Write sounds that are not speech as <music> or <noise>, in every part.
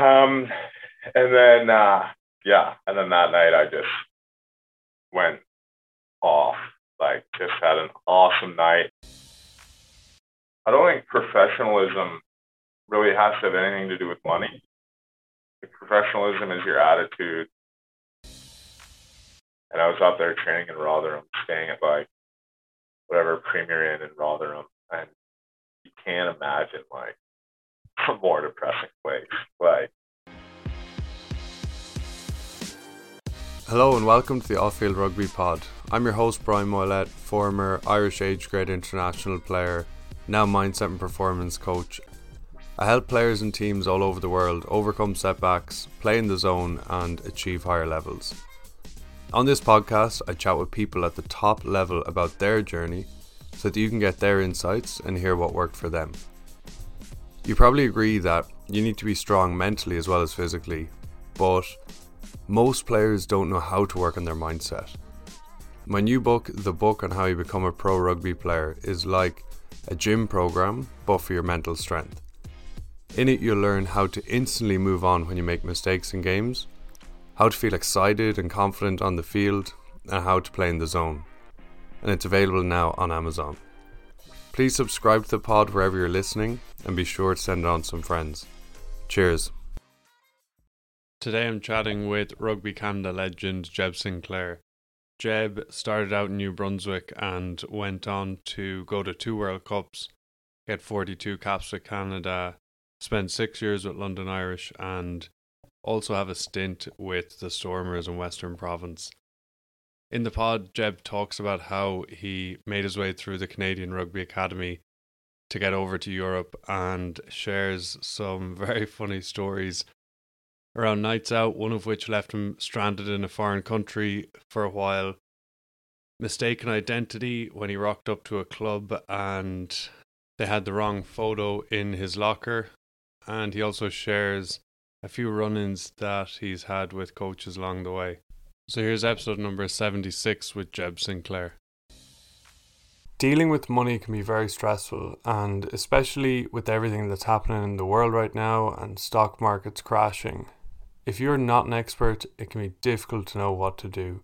Um, and then uh, yeah, and then that night I just went off. Like just had an awesome night. I don't think professionalism really has to have anything to do with money. Like professionalism is your attitude. And I was out there training in Rotherham, staying at like whatever Premier Inn in Rotherham, and you can't imagine like <laughs> more depressing place. Like Hello and welcome to the Off Field Rugby Pod. I'm your host Brian Moylett, former Irish age grade international player, now mindset and performance coach. I help players and teams all over the world overcome setbacks, play in the zone, and achieve higher levels. On this podcast, I chat with people at the top level about their journey so that you can get their insights and hear what worked for them. You probably agree that you need to be strong mentally as well as physically, but most players don't know how to work on their mindset. My new book, The Book on How You Become a Pro Rugby Player, is like a gym program but for your mental strength. In it, you'll learn how to instantly move on when you make mistakes in games, how to feel excited and confident on the field, and how to play in the zone. And it's available now on Amazon. Please subscribe to the pod wherever you're listening and be sure to send it on some friends. Cheers. Today I'm chatting with Rugby Canada legend Jebb Sinclair. Jebb started out in New Brunswick and went on to go to two World Cups, get 42 caps with Canada, spend six years with London Irish, and also have a stint with the Stormers in Western Province. In the pod, Jebb talks about how he made his way through the Canadian Rugby Academy to get over to Europe and shares some <laughs> very funny stories around nights out, one of which left him stranded in a foreign country for a while. Mistaken identity when he rocked up to a club and they had the wrong photo in his locker. And he also shares a few run ins that he's had with coaches along the way. So here's episode number 76 with Jebb Sinclair. Dealing with money can be very stressful, and especially with everything that's happening in the world right now and stock markets crashing, if you're not an expert, it can be difficult to know what to do.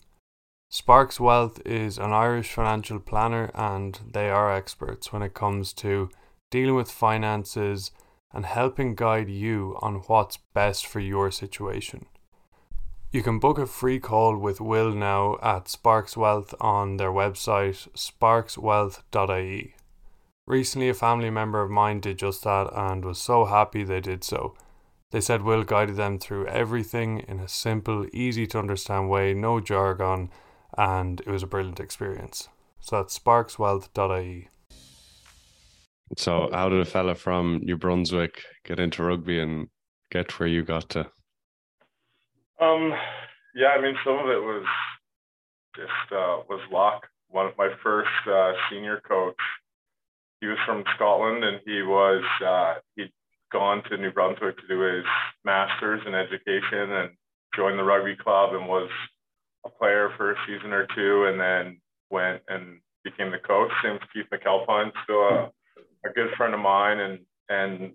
Sparks Wealth is an Irish financial planner and they are experts when it comes to dealing with finances and helping guide you on what's best for your situation. You can book a free call with Will now at Sparks Wealth on their website sparkswealth.ie. Recently, a family member of mine did just that and was so happy they did so. They said Will guided them through everything in a simple, easy to understand way, no jargon, and it was a brilliant experience. So that's sparkswealth.ie. So, how did a fella from New Brunswick get into rugby and get where you got to? Um, yeah, I mean, some of it was just uh, was luck. One of my first uh, senior coach, he was from Scotland, and he was uh, he gone to New Brunswick to do his master's in education and joined the rugby club and was a player for a season or two and then went and became the coach. Same with Keith McAlpine, still a, a good friend of mine and and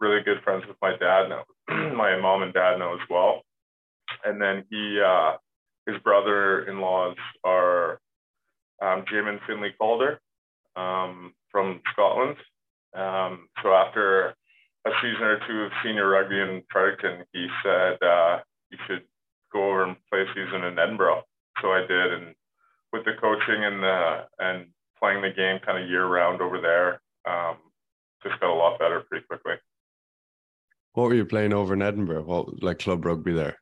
really good friends with my dad now. <clears throat> my mom and dad know as well. And then he uh, his brother-in-laws are um, Jim and Finlay Calder um, from Scotland. Um, so after a season or two of senior rugby in Fredericton, he said uh, you should go over and play a season in Edinburgh. So I did, and with the coaching and the and playing the game kind of year round over there, um, just got a lot better pretty quickly. What were you playing over in Edinburgh? What like club rugby there?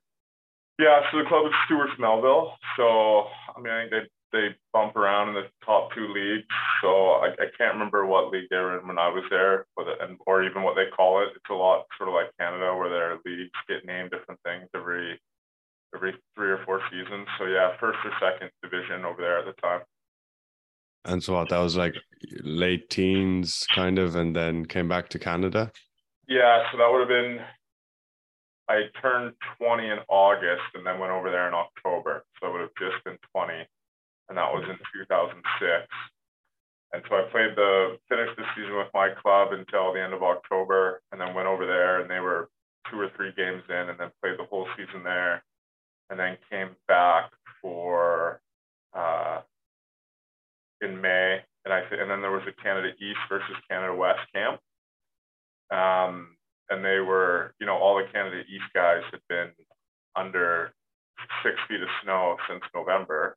Yeah, so the club is Stewart's Melville. So I mean, I think they they bump around in the top two leagues. So I, I can't remember what league they were in when I was there, but and or even what they call it. It's a lot sort of like Canada, where their leagues get named different things every every three or four seasons. So yeah, first or second division over there at the time. And so what, that was like late teens, kind of, and then came back to Canada. Yeah, so that would have been. I turned 20 in August and then went over there in October. So it would have just been 20 and that was in 2006. And so I played the finished the season with my club until the end of October, and then went over there, and they were two or three games in, and then played the whole season there, and then came back for uh, in May, and I and then there was a Canada East versus Canada West camp. Um, and they were, you know, all the Canada East guys had been under six feet of snow since November.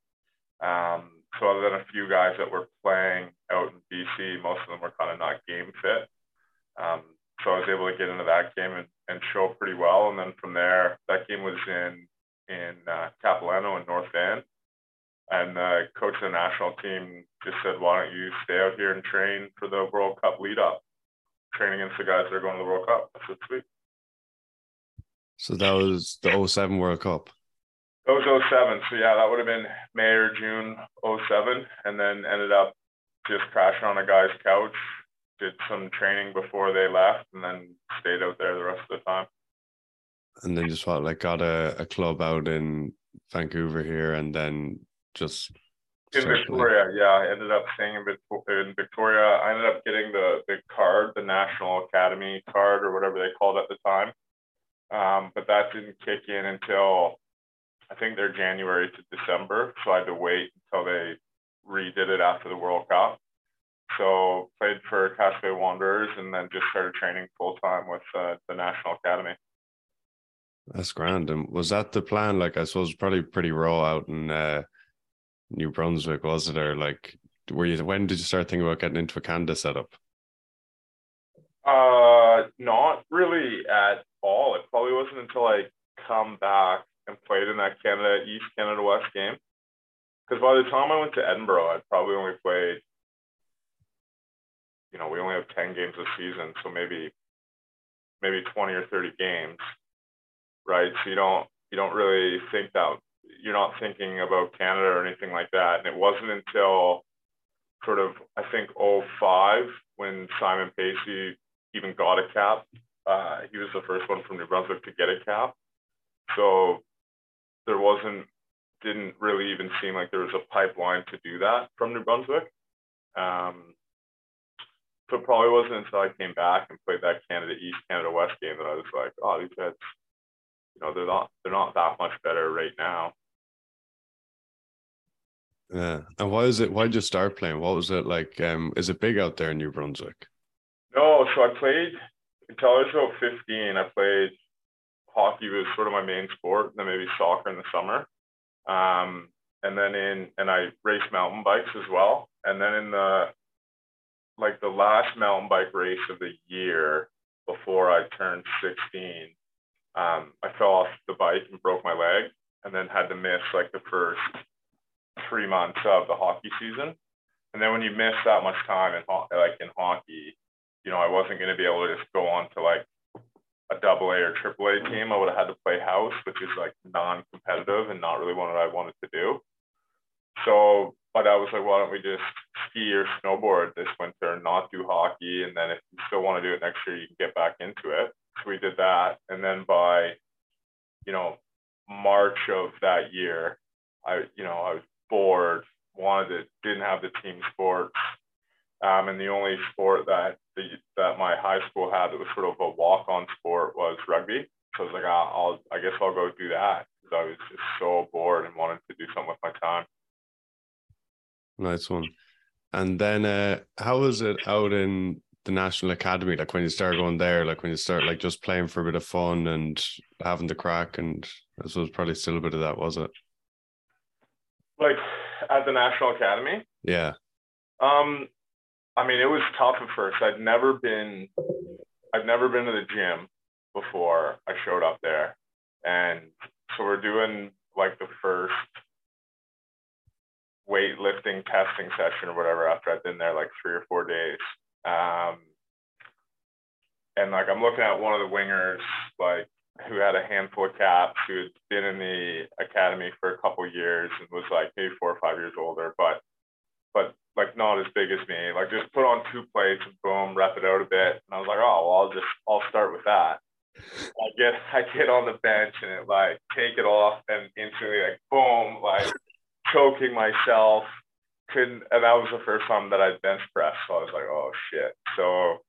Um, so other than a few guys that were playing out in BC, most of them were kind of not game fit. Um, so I was able to get into that game and, and show pretty well. And then from there, that game was in in uh, Capilano in North Van. And the coach of the national team just said, why don't you stay out here and train for the World Cup lead up? Train against the guys that are going to the World Cup. I said, sweet. So that was the 07 World Cup. That was 07. So yeah, that would have been May or June 07. And then ended up just crashing on a guy's couch, did some training before they left, and then stayed out there the rest of the time. And then just what, like got a, a club out in Vancouver here and then just in Victoria, yeah, I ended up staying in, in Victoria. I ended up getting the the card, the National Academy card, or whatever they called it at the time. Um, but that didn't kick in until I think they're January to December. So I had to wait until they redid it after the World Cup. So played for Castaway Wanderers and then just started training full time with uh, the National Academy. That's grand. And was that the plan? Like I suppose probably pretty raw out in uh, New Brunswick, was it? Or like, were you? When did you start thinking about getting into a Canada setup? Uh, not really at all. It probably wasn't until I come back and played in that Canada East, Canada West game. Because by the time I went to Edinburgh, I'd probably only played, you know, we only have 10 games a season, so maybe maybe 20 or 30 games, right? So you don't you don't really think that you're not thinking about Canada or anything like that. And it wasn't until sort of I think 05 when Simon Pacey even got a cap. Uh, he was the first one from New Brunswick to get a cap. So there wasn't didn't really even seem like there was a pipeline to do that from New Brunswick. Um, so it probably wasn't until I came back and played that Canada East, Canada West game that I was like, oh, these guys, you know, they're not they're not that much better right now. Yeah. And why is it why did you start playing? What was it like? Um, is it big out there in New Brunswick? No, so I played until I was about 15. I played hockey was sort of my main sport, and then maybe soccer in the summer. Um, and then in and I raced mountain bikes as well. And then in the like the last mountain bike race of the year before I turned 16, um, I fell off the bike and broke my leg, and then had to miss like the first three months of the hockey season. And then when you miss that much time in like in hockey, you know, I wasn't going to be able to just go on to like a double A or triple A team, I would have had to play house, which is like non-competitive and not really what I wanted to do. So, but I was like, why don't we just ski or snowboard this winter and not do hockey? And then if you still want to do it next year, you can get back into it. So we did that. And then by, you know, March of that year, I, you know, I was bored, wanted to, didn't have the team sports. Um, and the only sport that the, that my high school had that was sort of a walk-on sport was rugby. So I was like, oh, I'll, I guess I'll go do that because I was just so bored and wanted to do something with my time. Nice one. And then, uh, how was it out in the National Academy? Like when you start going there, like when you start like just playing for a bit of fun and having the crack, and I suppose probably still a bit of that, was it? Like at the National Academy? Yeah. Um, I mean, it was tough at first. I'd never been, I'd never been to the gym before I showed up there, and so we're doing like the first weightlifting testing session or whatever after I'd been there like three or four days. Um, and like I'm looking at one of the wingers, like who had a handful of caps, who had been in the academy for a couple years and was like maybe four or five years older, but but like not as big as me. Like just put on two plates and boom, rep it out a bit. And I was like, oh well, I'll just I'll start with that. I get <laughs> I get on the bench and it like take it off and instantly like boom, like choking myself. Couldn't and that was the first time that I bench pressed. So I was like, oh shit. So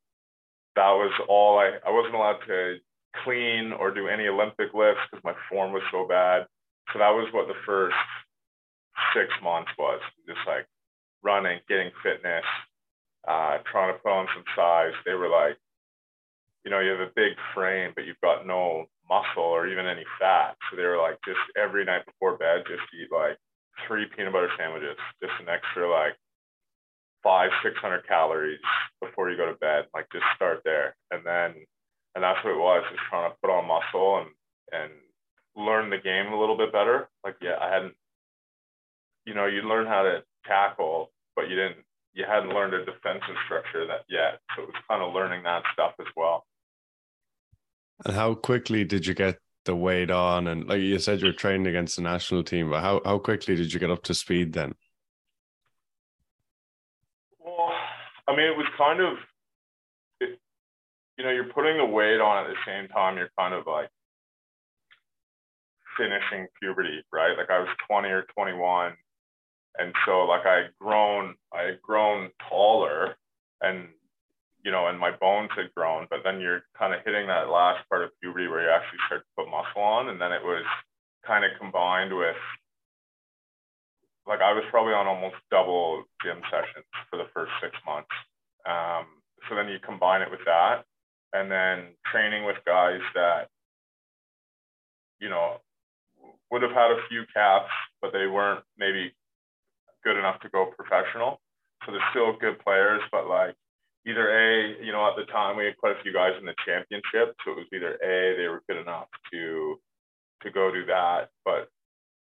that was all I I wasn't allowed to clean or do any Olympic lifts because my form was so bad. So that was what the first six months was, just like running, getting fitness, uh, trying to put on some size. They were like, you know, you have a big frame, but you've got no muscle or even any fat. So they were like, just every night before bed, just eat like three peanut butter sandwiches, just an extra like five, 600 calories before you go to bed. Like just start there. And then, and that's what it was, just trying to put on muscle and, and learn the game a little bit better. Like, yeah, I hadn't, you know, you learn how to tackle, but you didn't, you hadn't learned a defensive structure that yet. So it was kind of learning that stuff as well. And how quickly did you get the weight on? And like you said, you're training against the national team, but how, how quickly did you get up to speed then? Well, I mean, it was kind of, it, you know, you're putting the weight on at the same time. You're kind of like finishing puberty, right? Like I was 20 or 21. And so like I had grown, I had grown taller and you know, and my bones had grown, but then you're kind of hitting that last part of puberty where you actually start to put muscle on. And then it was kind of combined with, like, I was probably on almost double gym sessions for the first six months. Um, so then you combine it with that, and then training with guys that, you know, would have had a few caps, but they weren't maybe good enough to go professional. So they're still good players, but like either A, you know, at the time we had quite a few guys in the championship, so it was either A, they were good enough to to go do that, but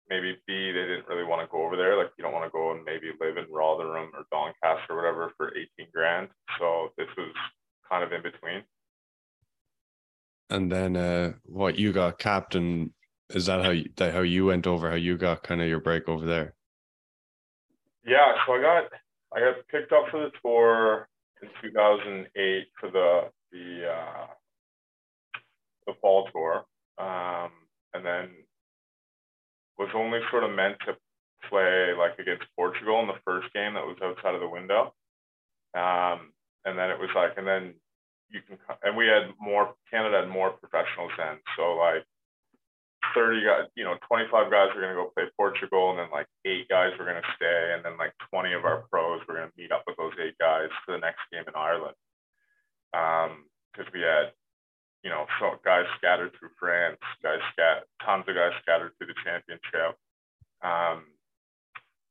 maybe B, they didn't really want to go over there. Like you don't want to go and maybe live in Rotherham or Doncaster or whatever for 18 grand. So this was kind of in between. And then uh what you got captain is that how you, that how you went over how you got kind of your break over there? Yeah, so I got I got picked up for the tour in 2008 for the the uh, the fall tour, um, and then was only sort of meant to play like against Portugal in the first game that was outside of the window, um, and then it was like, and then you can, and we had more Canada had more professionals then, so like 30 guys, you know, 25 guys were going to go play Portugal, and then like eight guys were going to stay, and then like 20 of our pros were going to meet up with those eight guys for the next game in Ireland. Because um, we had, you know, so guys scattered through France, guys scat, tons of guys scattered through the championship, um,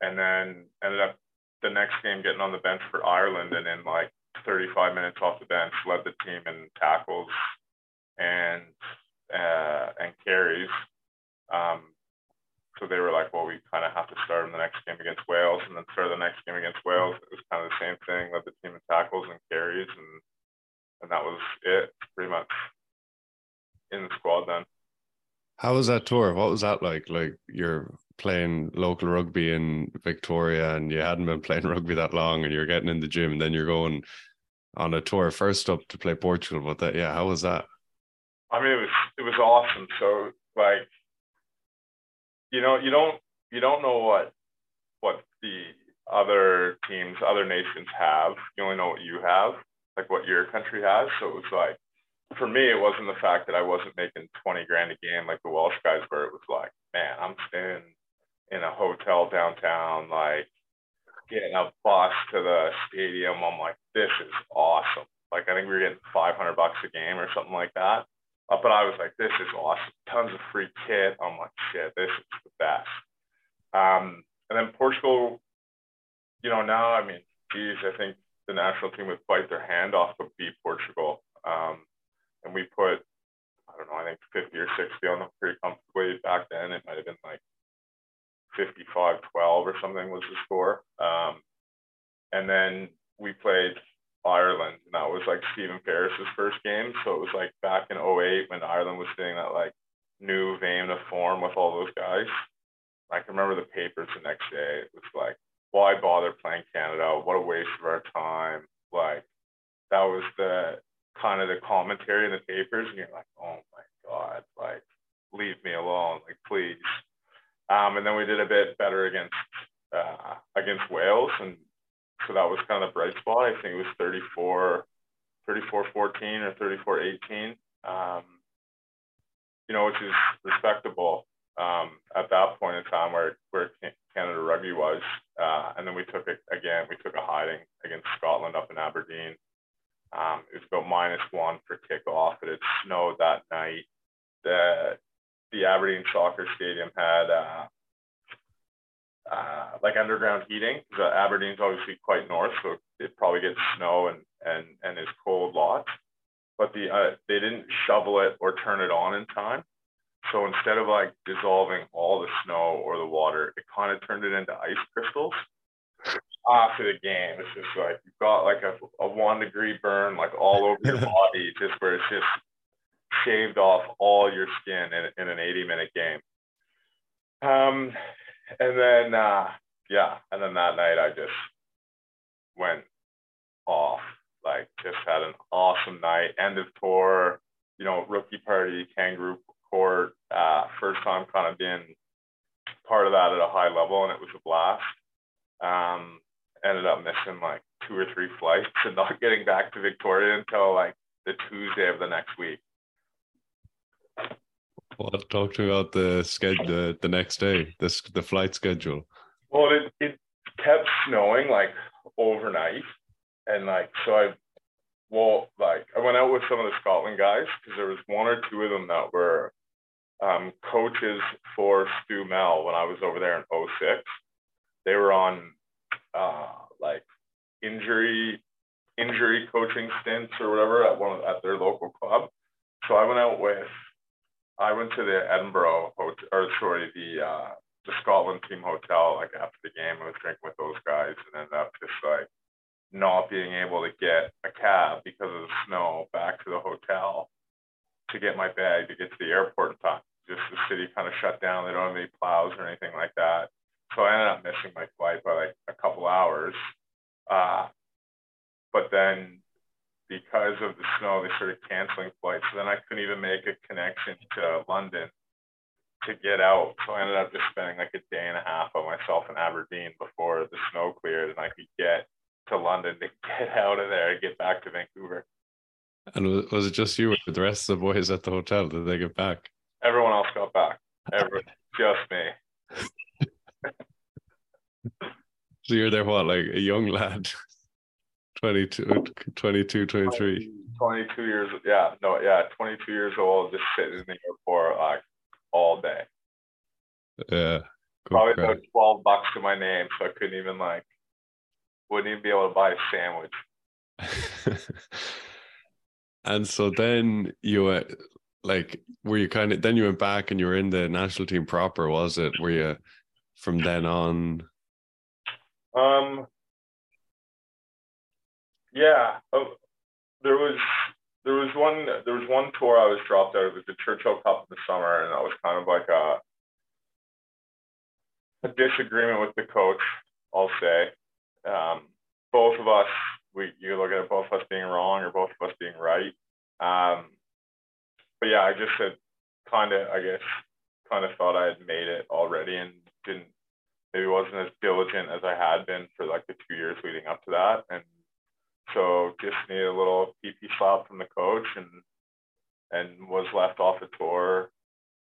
and then ended up the next game getting on the bench for Ireland, and in like 35 minutes off the bench, led the team in tackles and uh, and carries. Um, so they were like, well, we kind of have to start in the next game against Wales, and then start the next game against Wales. It was kind of the same thing, led the team in tackles and carries, and and that was it, pretty much in the squad then. How was that tour? What was that like? Like you're playing local rugby in Victoria, and you hadn't been <laughs> playing rugby that long, and you're getting in the gym, and then you're going on a tour first up to play Portugal. But that, yeah, how was that? I mean, it was it was awesome. So like, you know, you don't you don't know what what the other teams, other nations have. You only know what you have, like what your country has. So it was like, for me, it wasn't the fact that I wasn't making 20 grand a game like the Welsh guys were. It was like, man, I'm staying in a hotel downtown, like getting a bus to the stadium. I'm like, this is awesome. Like I think we were getting 500 bucks a game or something like that. Uh, but I was like, this is awesome. Tons of free kit. I'm like, shit, this is the best. Um, and then Portugal, you know, now, I mean, geez, I think the national team would bite their hand off to beat Portugal. Um, and we put, I don't know, I think 50 or 60 on them pretty comfortably. Back then, it might have been like 55 12 or something was the score. Um, and then we played Ireland, and that was like Stephen Ferris's first game. So it was like back in 08 when Ireland was seeing that like new vein of form with all those guys. I can remember the papers the next day. It was like, why bother playing Canada? What a waste of our time. Like that was the kind of the commentary in the papers, and you're like, oh my god, like leave me alone, like please. Um, and then we did a bit better against uh, against Wales, and so that was kind of the bright spot. I think it was 34, 34 14 or 34 18. Um, you know, which is respectable um, at that point in time where where Canada Rugby was. Uh, and then we took it again. We took a hiding against Scotland up in Aberdeen. Um, it was about minus one for kickoff. But it snowed that night. The the Aberdeen soccer stadium had uh, uh, like underground heating. Aberdeen's obviously quite north, so it probably gets snow and and and is cold lots. But the uh, they didn't shovel it or turn it on in time. So instead of like dissolving all the snow or the water, it kind of turned it into ice crystals. After the game, it's just like you've got like a, a one degree burn like all over your <laughs> body, just where it's just shaved off all your skin in, in an 80 minute game. Um, and then uh, yeah, and then that night I just went off. Like just had an awesome night. End of tour, you know, rookie party, kangaroo court. Uh, first time kind of being part of that at a high level, and it was a blast. Um, ended up missing like two or three flights and not getting back to Victoria until like the Tuesday of the next week. Well, talk to me about the schedule the, the next day, this the flight schedule. Well, it, it kept snowing like overnight, and like so I, well, like I went out with some of the Scotland guys because there was one or two of them that were um, coaches for Stu Mel when I was over there in 06. They were on uh, like injury injury coaching stints or whatever at one at their local club. So I went out with I went to the Edinburgh or sorry, the uh, the Scotland team hotel. Like after the game, I was drinking with those guys, and ended up just like not being able to get a cab because of the snow back to the hotel to get my bag to get to the airport in time. Just the city kind of shut down. They don't have any plows or anything like that. So I ended up missing my flight by like a couple hours. Uh, but then because of the snow, they started canceling flights. So then I couldn't even make a connection to London to get out. So I ended up just spending like a day and a half by myself in Aberdeen before the snow cleared and I could get to London to <laughs> get out of there and get back to Vancouver. And was it just you or the rest of the boys at the hotel? Did they get back? Everyone else got back. Everyone, <laughs> just me. so you're there, what, like a young lad? 22, 22 23. 22 years, yeah, no, yeah, 22 years old, just sitting in the airport like all day. Yeah. Probably about 12 bucks to my name, so I couldn't even like, wouldn't even be able to buy a sandwich. <laughs> and so then you were like, were you kind of, then you went back and you were in the national team proper, was it? Were you from then on? Um, yeah, oh, there was there was one there was one tour I was dropped out of. It was the Churchill Cup in the summer, and that was kind of like a a disagreement with the coach. I'll say, um, both of us, we you look at both of us being wrong or both of us being right. Um, but yeah, I just had kind of, I guess, kind of thought I had made it already and didn't maybe wasn't as diligent as I had been for like the two years leading up to that, and so just needed a little PP slap from the coach and and was left off the tour,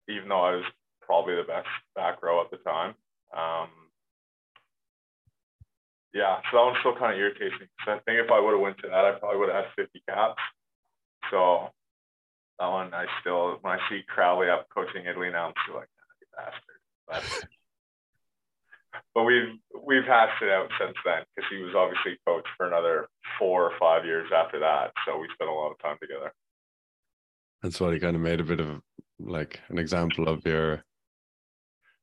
even though I was probably the best back row at the time. Um, yeah, so that one still kind of irritates me. So I think if I would have went to that, I probably would have had 50 caps. So that one, I still, when I see Crowley up coaching Italy now, I'm still like, bastard. But but we've we've hashed it out since then because he was obviously coach for another four or five years after that. So we spent a lot of time together. That's why he kind of made a bit of like an example of your.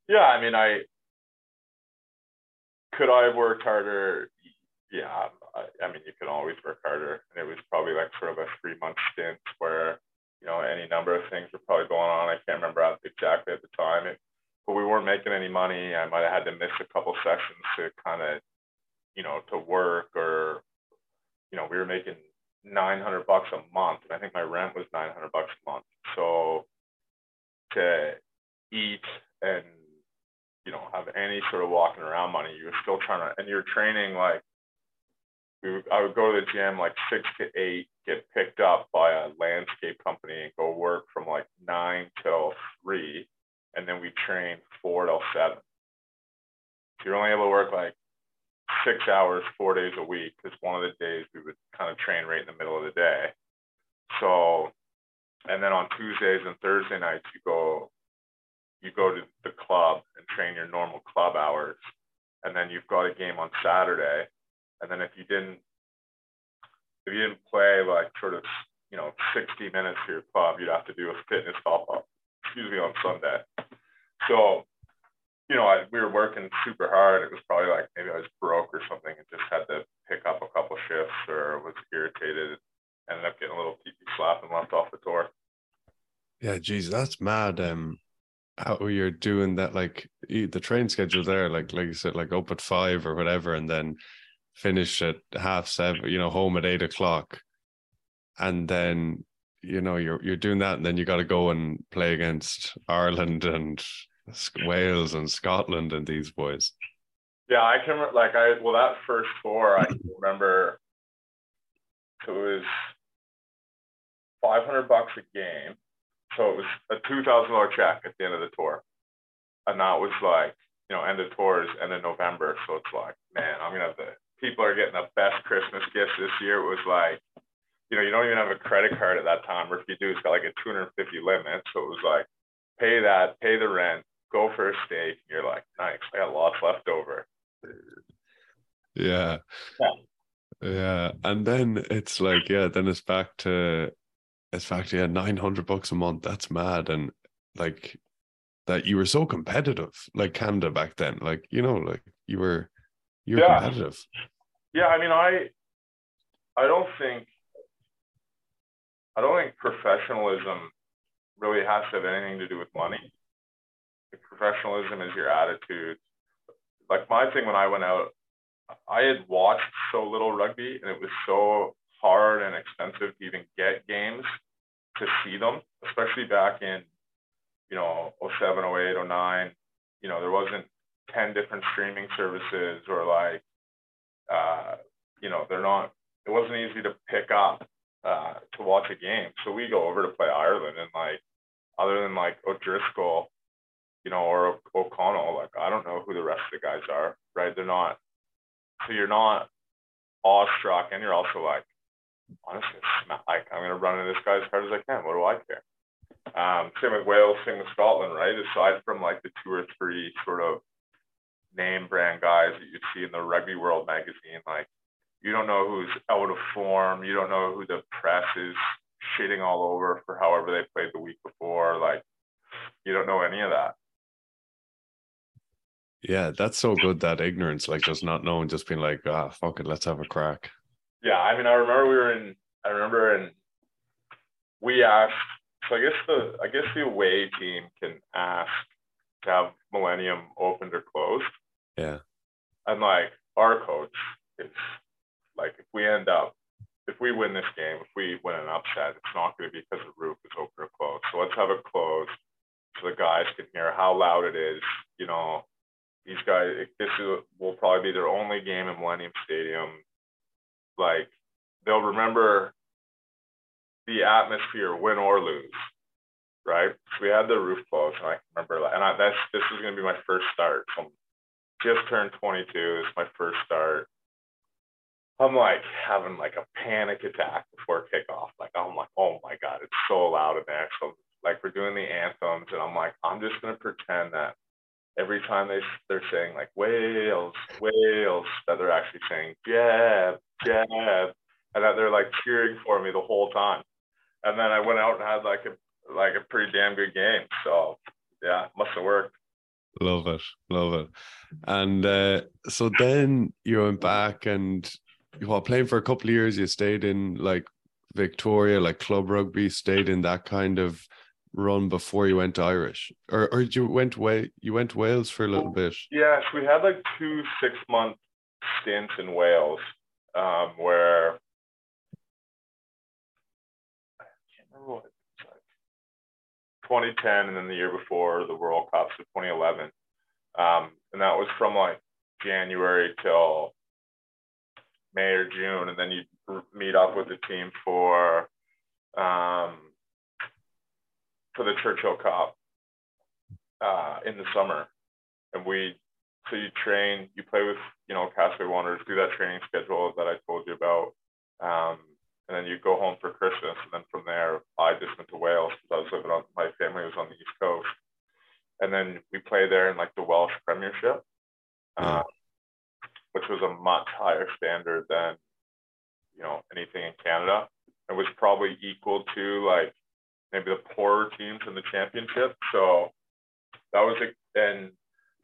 Yeah, I mean, I could I have worked harder. Yeah, I, I mean, you can always work harder, and it was probably like sort of a three month stint where you know any number of things were probably going on. I can't remember exactly at the time. It but we weren't making any money. I might have had to miss a couple sessions to kind of, you know, to work or, you know, we were making 900 bucks a month. And I think my rent was 900 bucks a month. So to eat and, you know, have any sort of walking around money, you're still trying to, and you're training like we would, I would go to the gym like six to eight, get picked up by a landscape company and go work from like nine till three, and then we train four till seven. So you're only able to work like six hours, four days a week, because one of the days we would kind of train right in the middle of the day. So, and then on Tuesdays and Thursday nights, you go, you go to the club and train your normal club hours, and then you've got a game on Saturday, and then if you didn't, if you didn't play like sort of, you know, 60 minutes for your club, you'd have to do a fitness top up, excuse me, on Sunday. So you know, I, we were working super hard. It was probably like maybe I was broke or something and just had to pick up a couple shifts or was irritated. Ended up getting a little pee slap and left off the tour. Yeah, geez, that's mad. Um, how you're doing that, like the train schedule there, like like you said, like up at five or whatever, and then finish at half seven. You know, home at eight o'clock, and then you know you're you're doing that, and then you got to go and play against Ireland and Wales and Scotland and these boys. Yeah, I can like I well that first tour I can remember it was five hundred bucks a game. So it was a two thousand dollar check at the end of the tour. And that was like, you know, end of tours, end of November. So it's like, man, I'm gonna have the people are getting the best Christmas gifts this year. It was like, you know, you don't even have a credit card at that time, or if you do, it's got like a 250 limit. So it was like, pay that, pay the rent, go for a steak. You're like, nice, I got lots left over. Yeah. yeah. Yeah. And then it's like, yeah, then it's back to it's back to yeah, nine hundred bucks a month. That's mad. And like that you were so competitive, like Canada back then. Like, you know, like you were you were yeah. competitive. Yeah, I mean I I don't think I don't think professionalism really has to have anything to do with money professionalism is your attitude. Like my thing when I went out, I had watched so little rugby and it was so hard and expensive to even get games to see them, especially back in, you know, 07, 08, 09. You know, there wasn't 10 different streaming services or like, uh, you know, they're not, it wasn't easy to pick up uh, to watch a game. So we go over to play Ireland and like, other than like O'Driscoll, you know, or O'Connell. Like I don't know who the rest of the guys are, right? They're not. So you're not awestruck, and you're also like, honestly, like I'm gonna run into this guy as hard as I can. What do I care? Um, same with Wales, same with Scotland, right? Aside from like the two or three sort of name brand guys that you'd see in the Rugby World magazine, like you don't know who's out of form. You don't know who the press is shitting all over for however they played the week before. Like you don't know any of that. Yeah, that's so good that ignorance, like just not knowing, just being like, ah, fuck it, let's have a crack. Yeah, I mean, I remember we were in, I remember and we asked, so I guess the, I guess the away team can ask to have Millennium opened or closed. Yeah. And like our coach, it's like if we end up, if we win this game, if we win an upset, it's not going to be because the roof is open or closed. So let's have it closed so the guys can hear how loud it is, you know, these guys, this is, will probably be their only game in Millennium Stadium. Like they'll remember the atmosphere, win or lose, right? So we had the roof closed, and I remember, and I, that's this is going to be my first start. So I'm just turned 22. It's my first start. I'm like having like a panic attack before kickoff. Like I'm like, oh my god, it's so loud in there. So like we're doing the anthems, and I'm like, I'm just gonna pretend that every time they they're saying like Wales, Wales, that they're actually saying Jebb, Jebb, and that they're like cheering for me the whole time. And then I went out and had like a like a pretty damn good game. So yeah, must have worked. Love it, love it. And uh, so then you went back and while playing for a couple of years, you stayed in like Victoria, like club rugby, stayed in that kind of run before you went to Irish, or or you went way you went to Wales for a little bit? Yes, we had like two six month stints in Wales, um, where I can't remember what like. 2010, and then the year before the World Cup, so 2011, um, and that was from like January till May or June, and then you meet up with the team for um, for the Churchill Cup uh, in the summer, and we so you train, you play with you know Castaway Wanderers, do that training schedule that I told you about, um, and then you go home for Christmas, and then from there I just went to Wales because I was living on my family was on the East Coast, and then we play there in like the Welsh Premiership, uh, which was a much higher standard than you know anything in Canada. It was probably equal to like maybe the poorer teams in the championship. So that was a, and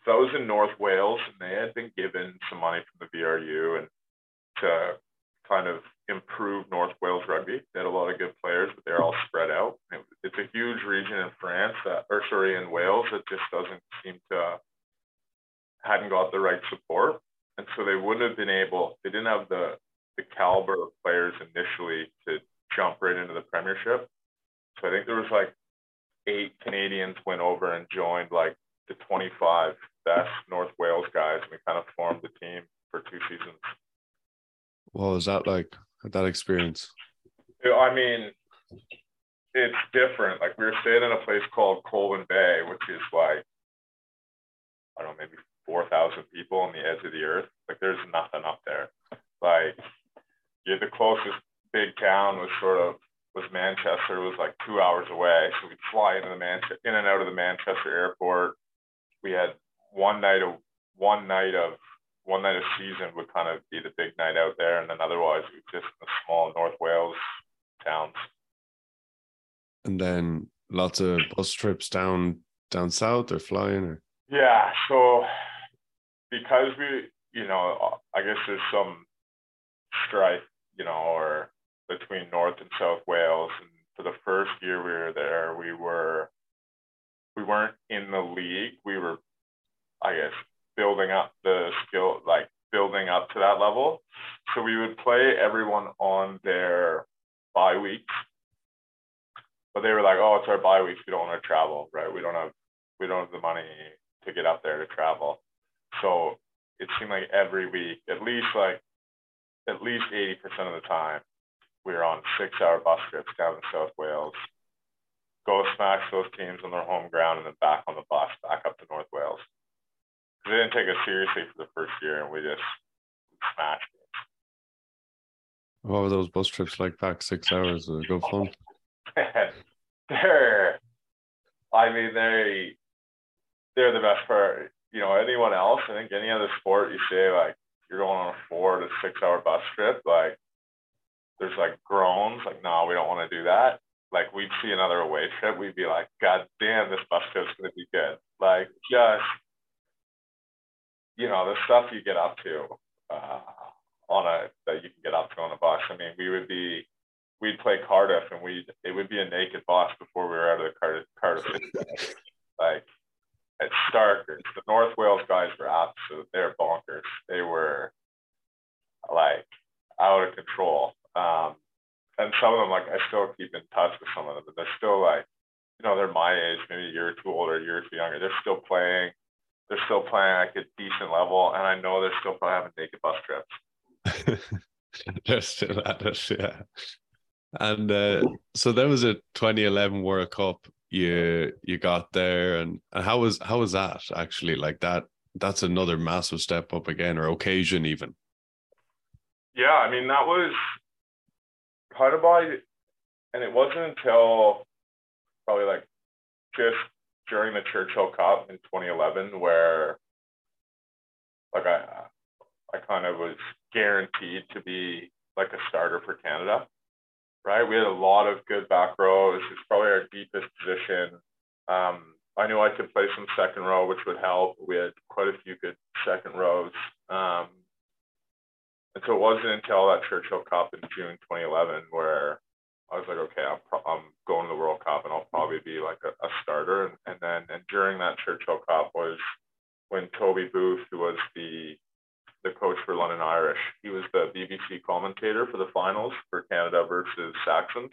so I was in North Wales and they had been given some money from the VRU and to kind of improve North Wales rugby. They had a lot of good players, but they're all spread out. It's a huge region in France that, or sorry, in Wales that just doesn't seem to hadn't got the right support, and so they wouldn't have been able. They didn't have the the caliber of players initially to jump right into the Premiership. So I think there was like eight Canadians went over and joined like the 25 best North Wales guys, and we kind of formed the team for two seasons. What was that like? That experience? I mean, it's different. Like we were staying in a place called Colwyn Bay, which is like I don't know, maybe four thousand people on the edge of the earth. Like there's nothing up there. Like yeah, the closest big town was sort of was Manchester. It was like two hours away, so we'd fly into the Manchester in and out of the Manchester airport. We had one night of one night of one night of season would kind of be the big night out there, and then otherwise it was just the small North Wales towns. And then lots of bus trips down down south or flying or yeah. So because we, you know, I guess there's some strife, you know, or between North and South Wales. And for the first year we were there, we were we weren't in the league. We were, I guess, building up the skill, like building up to that level. So we would play everyone on their bye weeks. But they were like, oh, it's our bye weeks. We don't want to travel, right? We don't have we don't have the money to get up there to travel. So it seemed like every week, at least like at least 80% of the time, we were on six hour bus trips down to South Wales, go smash those teams on their home ground, and then back on the bus back up to North Wales. They didn't take us seriously for the first year, and we just smashed it. What were those bus trips like back six hours? Was it go fun? they're, I mean, they, they're the best part. You know, anyone else, I think any other sport, you say like you're going on a four to six hour bus trip, like there's like groans, like, no, we don't want to do that. Like we'd see another away trip, we'd be like, God damn, this bus trip's gonna be good. Like just you know, the stuff you get up to uh, on a that you can get up to on a bus. I mean, we would be we'd play Cardiff and we'd it would be a naked bus before we were out of the Cardiff Cardiff. <laughs> like at Starkers, the North Wales guys were absolute. They're bonkers. They were like out of control. Um, and some of them, like I still keep in touch with some of them, but they're still like, you know, they're my age, maybe a year or two older, a year or two younger. They're still playing. They're still playing like a decent level, and I know they're still probably having naked bus trips. <laughs> they're still yeah. And uh, so there was a 2011 World Cup. You you got there, and, and how was how was that actually? Like that, that's another massive step up again, or occasion even. Yeah, I mean that was kind of by, and it wasn't until probably like just during the Churchill Cup in 2011 where like I I kind of was guaranteed to be like a starter for Canada. Right, we had a lot of good back rows. It's probably our deepest position. Um, I knew I could play some second row, which would help. We had quite a few good second rows. Um, and so it wasn't until that Churchill Cup in June 2011 where I was like, okay, I'm, pro- I'm going to the World Cup and I'll probably be like a, a starter. And, and then and during that Churchill Cup was when Toby Booth, who was the the coach for London Irish, he was the BBC commentator for the finals for Canada versus Saxons.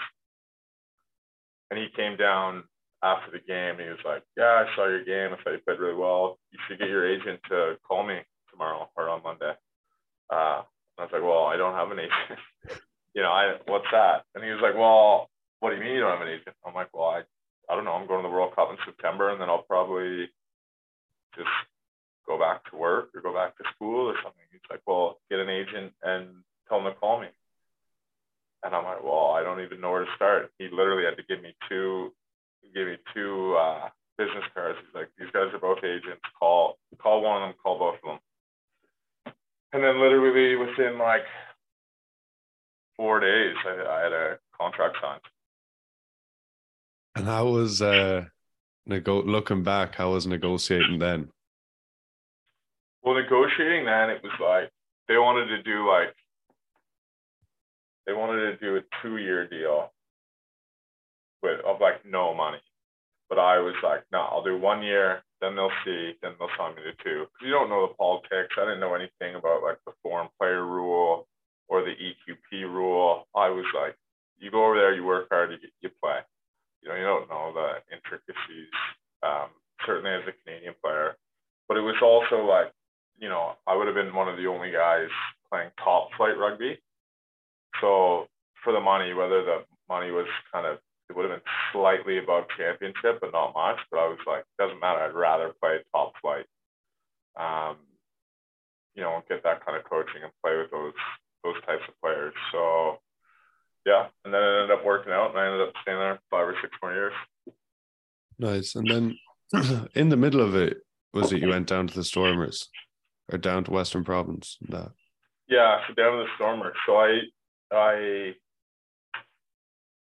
And he came down after the game. And he was like, "Yeah, I saw your game. I thought you played really well. You should get your agent to call me tomorrow or on Monday." Uh, I was like, well, I don't have an agent. <laughs> you know, I what's that? And he was like, well, what do you mean you don't have an agent? I'm like, well, I, I don't know. I'm going to the World Cup in September, and then I'll probably just go back to work or go back to school or something. He's like, well, get an agent and tell him to call me. And I'm like, well, I don't even know where to start. He literally had to give me two, give me two uh, business cards. He's like, these guys are both agents. Call, call one of them. Call both of them. And then literally within like four days, I, I had a contract signed. And how was uh, nego- looking back? How was negotiating then? Well, negotiating then, it was like they wanted to do like they wanted to do a two-year deal with of like no money, but I was like, no, I'll do one year, then they'll see, then they'll sign me to two. You don't know the politics. I didn't know anything about like the foreign player rule or the EQP rule. I was like, you go over there, you work hard, you, you play. You know, you don't know the intricacies. Um, certainly as a Canadian player, but it was also like, you know, I would have been one of the only guys playing top flight rugby. So for the money, whether the money was kind of it would have been slightly above championship, but not much. But I was like, doesn't matter. I'd rather play top flight. Um, you know, get that kind of coaching and play with those those types of players. So yeah, and then it ended up working out, and I ended up staying there five or six more years. Nice. And then <clears throat> in the middle of it, was it you went down to the Stormers or down to Western Province? That. Yeah, so down to the Stormers. So I I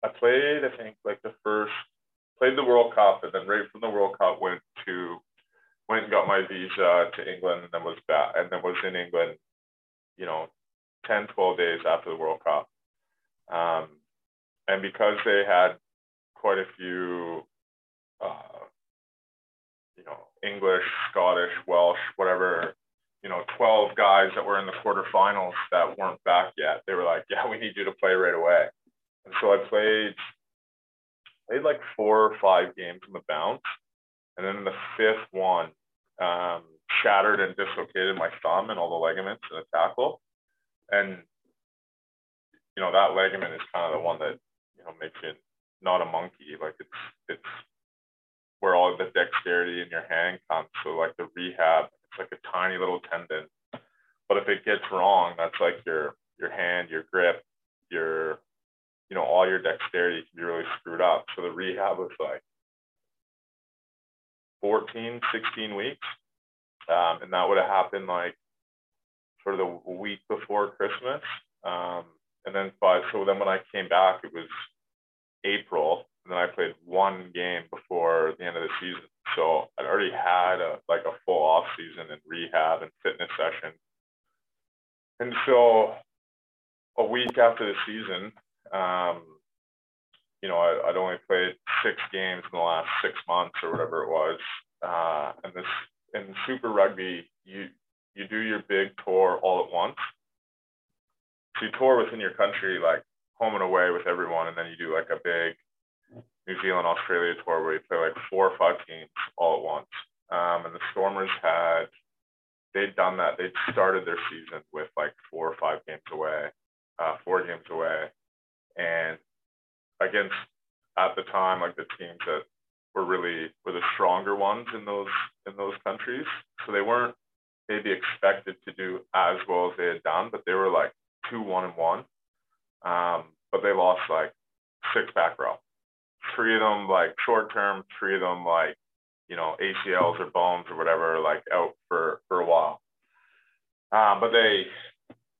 I played, I think, like the first played the World Cup, and then right from the World Cup went to went and got my visa to England, and then was back, and then was in England, you know, 10, 12 days after the World Cup. Um, and because they had quite a few, uh, you know, English, Scottish, Welsh, whatever, you know, 12 guys that were in the quarterfinals that weren't back yet, they were like, yeah, we need you to play right away. And so I played played like four or five games in the bounce. And then the fifth one, um, shattered and dislocated my thumb and all the ligaments in the tackle. And you know, that ligament is kind of the one that, you know, makes you not a monkey. Like it's it's where all the dexterity in your hand comes. So like the rehab, it's like a tiny little tendon. But if it gets wrong, that's like your your hand, your grip, your you know, all your dexterity can be really screwed up. So the rehab was like 14, 16 weeks. Um, and that would have happened like sort of the week before Christmas. Um, and then, but so then when I came back, it was April. And then I played one game before the end of the season. So I'd already had a, like a full off season and rehab and fitness session. And so a week after the season, um, you know, I, would only played six games in the last six months or whatever it was. Uh, and this in Super Rugby, you you do your big tour all at once. So you tour within your country, like home and away with everyone, and then you do like a big New Zealand Australia tour where you play like four or five games all at once. Um, and the Stormers had they'd done that. They'd started their season with like four or five games away, uh, four games away, and against at the time like the teams that were really were the stronger ones in those in those countries. So they weren't maybe expected to do as well as they had done, but they were like two one and one. Um, but they lost like six back row. Three of them like short term, three of them like you know ACLs or bones or whatever like out for for a while. Um, but they,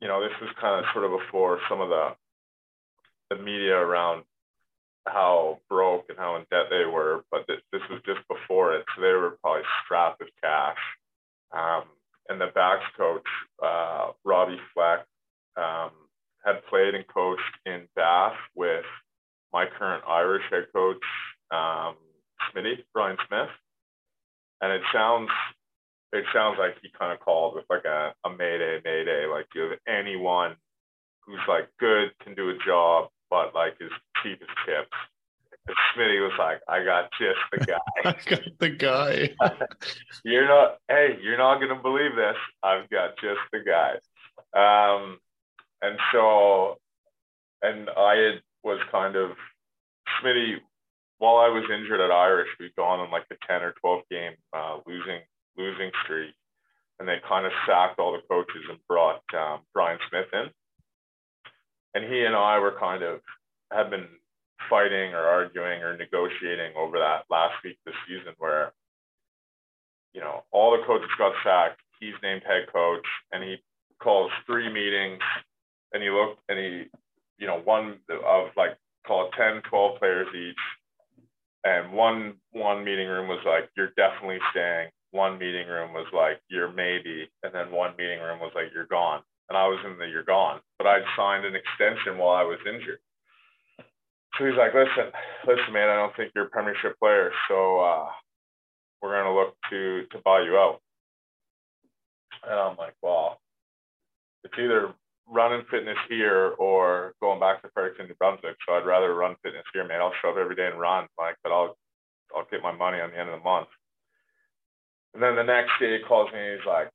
you know, this was kind of sort of before some of the the media around how broke and how in debt they were, but this, this was just before it, so they were probably strapped with cash. Um, and the backs coach, uh, Robbie Fleck, um, had played and coached in Bath with my current Irish head coach, um, Smitty, Brian Smith. And it sounds it sounds like he kind of called with like a, a mayday, mayday, like you have anyone who's like good, can do a job, but like his cheap as chips. And Smitty was like, I got just the guy. <laughs> I got the guy. <laughs> you're not, hey, you're not gonna believe this. I've got just the guy. Um, and so, and I had, was kind of Smitty. While I was injured at Irish, we'd gone on like a ten or twelve game uh, losing losing streak, and they kind of sacked all the coaches and brought um, Brian Smith in. And he and I were kind of have been fighting or arguing or negotiating over that last week this season where you know all the coaches got sacked. He's named head coach and he calls three meetings and he looked and he you know one of like called 10 12 players each. And one one meeting room was like you're definitely staying. One meeting room was like you're maybe. And then one meeting room was like you're gone and i was in the you're gone but i'd signed an extension while i was injured so he's like, listen, listen, man, I don't think you're a premiership player, so uh, we're gonna look to to buy you out. And I'm like, well, it's either running fitness here or going back to Fredericton, New Brunswick. So I'd rather run fitness here, man. I'll show up every day and run, like, but I'll I'll get my money on the end of the month. And then the next day he calls me, and he's like,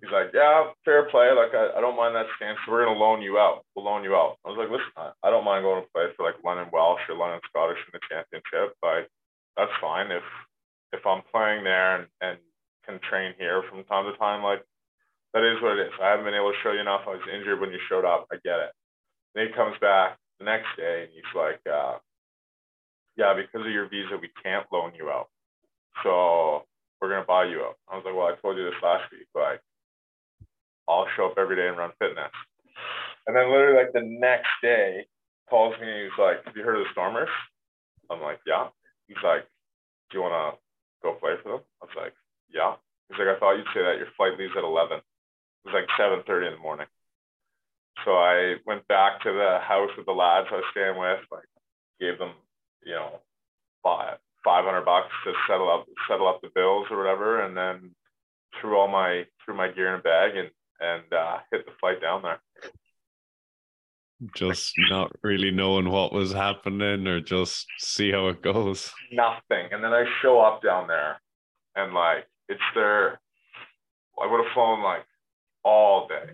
he's like, yeah, fair play. Like, I, I don't mind that stance. We're going to loan you out. We'll loan you out. I was like, listen, I, don't mind going to play for like London Welsh or London Scottish in the championship, but that's fine. If, if I'm playing there and, and can train here from time to time, like that is what it is. I haven't been able to show you enough. I was injured when you showed up. I get it. Then he comes back the next day and he's like, uh, yeah, because of your visa, we can't loan you out. So we're going to buy you out. I was like, well, I told you this last week. Like, I'll show up every day and run fitness. And then literally like the next day calls me he's like, Have you heard of the Stormers? I'm like, Yeah. He's like, Do you wanna go play for them? I was like, Yeah. He's like, I thought you'd say that your flight leaves at eleven. It was like seven thirty in the morning. So I went back to the house with the lads I was staying with, like gave them, you know, five five hundred bucks to settle up settle up the bills or whatever, and then threw all my threw my gear in a bag and and uh, <laughs> hit the flight down there. Just not really knowing what was happening or just see how it goes. Nothing. And then I show up down there and like it's there. I would have flown like all day,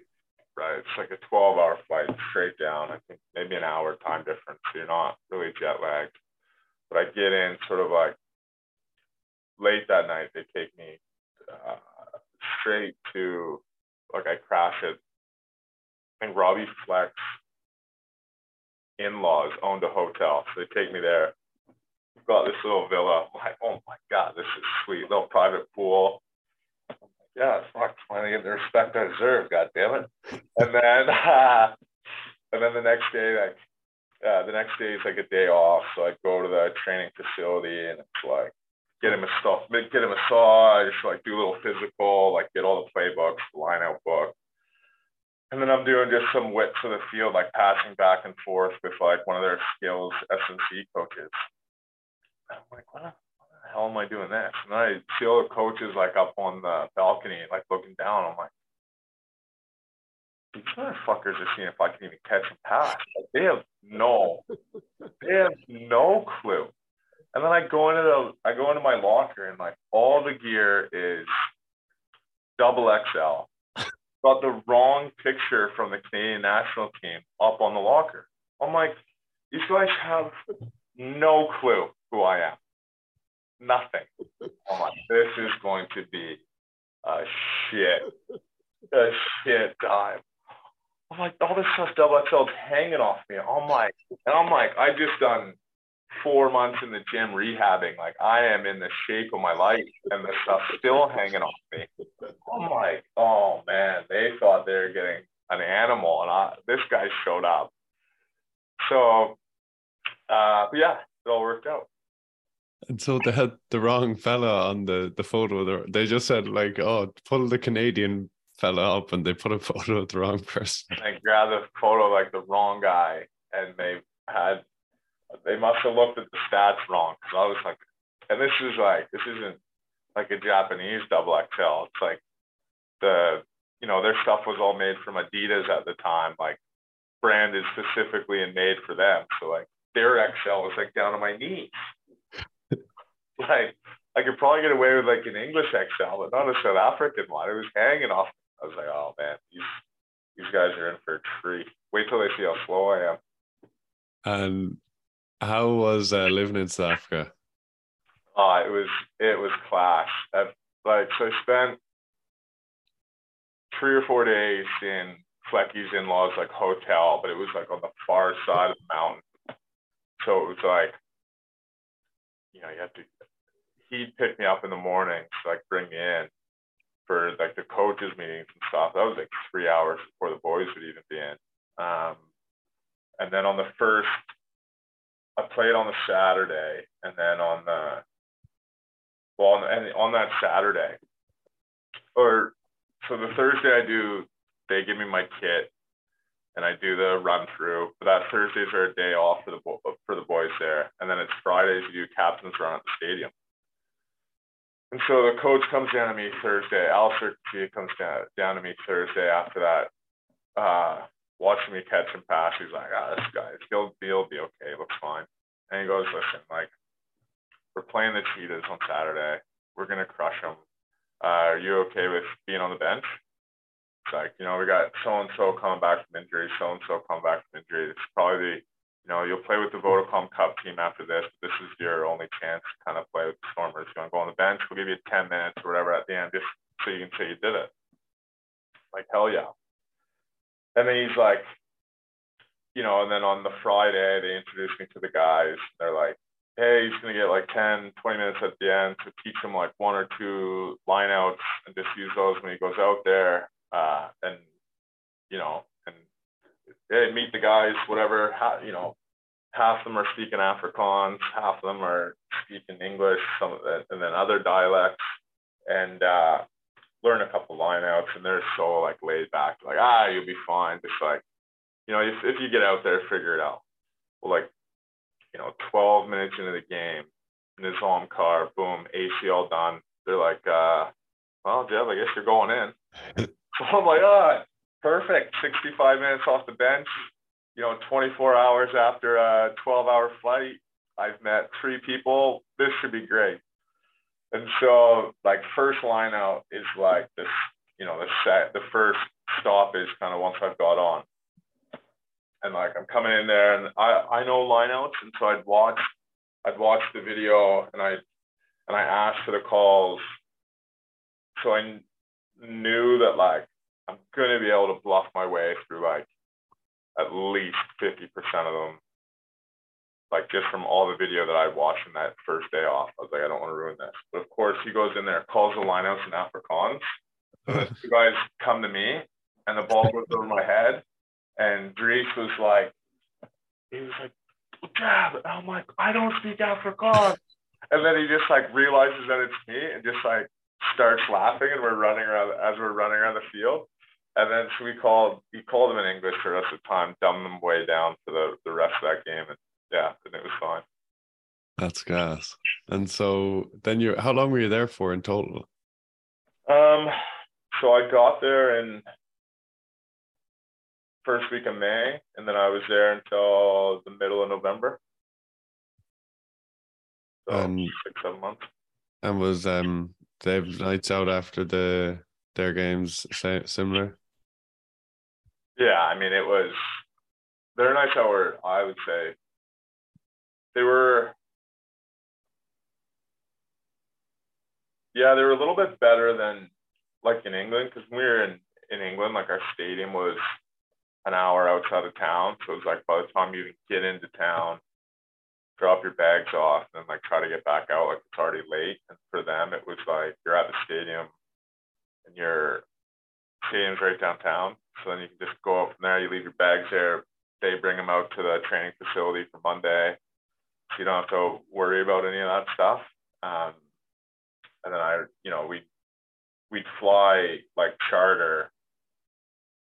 right? It's like a 12 hour flight straight down. I think maybe an hour time difference. So you're not really jet lagged. But I get in sort of like late that night. They take me uh, straight to like I crash it. Think Robbie Fleck's in-laws owned a hotel, so they take me there. We've got this little villa. I'm like, oh my god, this is sweet. Little private pool. Yeah, fuck, finally get the respect I deserve. God damn it. And then, uh, <laughs> and then the next day, like, uh, the next day is like a day off, so I go to the training facility, and it's like get him a stuff, get him a massage, like do a little physical, like get all the playbooks, the line out book. And then I'm doing just some whips of the field, like passing back and forth with like one of their skills S&C coaches. I'm like, what the, hell am I doing this? And I see all the coaches like up on the balcony, like looking down. I'm like, these motherfuckers are seeing if I can even catch a pass. Like, they have no, they have no clue. And then I go into the I go into my locker and like all the gear is double XL. Got the wrong picture from the Canadian national team up on the locker. I'm like, these guys have no clue who I am. Nothing. I'm like, this is going to be a shit, a shit time. I'm like, all this stuff double XL is hanging off me. I'm like, and I'm like, I just done four months in the gym rehabbing. Like I am in the shape of my life and the stuff still hanging off me. I'm like, oh man, they thought they were getting an animal and I, this guy showed up. So, uh, but yeah, it all worked out. And so they had the wrong fella on the, the photo. They just said like, oh, pull the Canadian fella up and they put a <laughs> photo of the wrong person. They grabbed a photo like the wrong guy and they had they must have looked at the stats wrong because I was like, and this is like this isn't like a Japanese double XL. It's like the you know their stuff was all made from Adidas at the time, like branded specifically and made for them. So like their XL was like down to my knees. <laughs> like I could probably get away with like an English XL, but not a South African one. It was hanging off. I was like, oh man, these these guys are in for a treat. Wait till they see how slow I am. And how was uh, living in South Africa? Oh, it was it was class. I've, like so, I spent three or four days in Flecky's in-laws like hotel, but it was like on the far side of the mountain. So it was like, you know, you have to. He'd pick me up in the morning to like bring me in for like the coaches meetings and stuff. That was like three hours before the boys would even be in. Um, and then on the first, I played on the Saturday, and then on the well, on, the, and on that Saturday, or so the Thursday I do, they give me my kit, and I do the run through. But that Thursdays are a day off for the for the boys there, and then it's Fridays you do captain's run at the stadium. And so the coach comes down to me Thursday. Allister comes down down to me Thursday after that, uh, watching me catch and pass. He's like, "Ah, this guy, he'll, he'll be okay. Looks fine." And he goes, "Listen, like, we're playing the Cheetahs on Saturday. We're gonna crush them. Uh, are you okay with being on the bench?" It's like, you know, we got so and so coming back from injury, so and so coming back from injury. It's probably the you know, you'll play with the Vodacom Cup team after this. This is your only chance to kind of play with the Stormers. You want to go on the bench? We'll give you 10 minutes or whatever at the end, just so you can say you did it. Like, hell yeah. And then he's like, you know, and then on the Friday, they introduce me to the guys. They're like, hey, he's going to get like 10, 20 minutes at the end to teach him like one or two lineouts and just use those when he goes out there. Uh, and, you know, and hey, meet the guys, whatever, you know, half of them are speaking Afrikaans, half of them are speaking English, some of it, and then other dialects, and uh, learn a couple lineouts. And they're so like laid back, like ah, you'll be fine. Just like, you know, if, if you get out there, figure it out. Well, like, you know, 12 minutes into the game, Nizaam Carr, boom, ACL done. They're like, uh, well, Jebb, I guess you're going in. <laughs> so I'm like, ah, oh, perfect. 65 minutes off the bench you know, 24 hours after a 12 hour flight, I've met three people. This should be great. And so, like, first line out is like this, you know, the set, the first stop is kind of once I've got on. And like, I'm coming in there and I, I know lineouts. And so I'd watch, I'd watch the video and I, and I asked for the calls. So I knew that like, I'm to be able to bluff my way through like at least 50% of them, like just from all the video that I watched in that first day off, I was like, I don't want to ruin this. But of course, he goes in there, calls the lineouts in Afrikaans. So the two guys come to me, and the ball goes over my head. And Dries was like, he was like, Jab. I'm like, I don't speak Afrikaans. And then he just like realizes that it's me and just like starts laughing, and we're running around as we're running around the field and then so we called he called them in English for the rest of the time, dumbed them way down for the, the rest of that game, and yeah, and it was fine. That's gas. And so then you how long were you there for in total? Um, so I got there in first week of May, and then I was there until the middle of November. So um, six seven months. And was um Dave nights out after the their games similar? Yeah, I mean, it was their nights out were, I would say, they were, yeah, they were a little bit better than like in England because we were in, in England, like our stadium was an hour outside of town. So it was like by the time you get into town, drop your bags off and like try to get back out, like it's already late. And for them, it was like you're at the stadium and your stadium's right downtown. So then you can just go out from there. You leave your bags there. They bring them out to the training facility for Monday. You don't have to worry about any of that stuff. Um, and then I, you know, we we'd fly like charter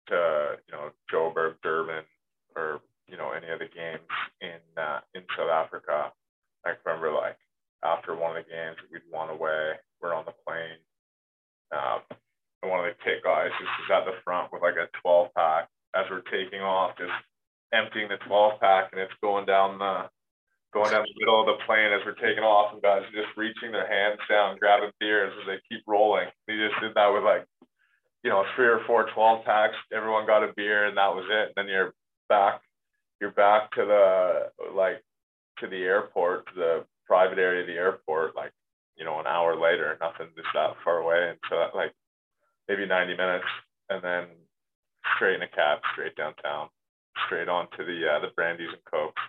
to, you know, Joburg, Durban, or you know, any of the games in uh, in South Africa. I remember like after one of the games, we'd one away. We're on the plane. Um, and one of the pit guys just is at the front with like a 12 pack as we're taking off, just emptying the 12 pack and it's going down the going down the middle of the plane as we're taking off and guys are just reaching their hands down, grabbing beers as they keep rolling. He just did that with like you know, three or four 12 packs, everyone got a beer and that was it. And then you're back, you're back to the, like, to the airport, to the private area of the airport, like, you know, an hour later, nothing just that far away. And so that, like, maybe 90 minutes and then straight in a cab, straight downtown, straight on to the, uh, the brandies and cokes.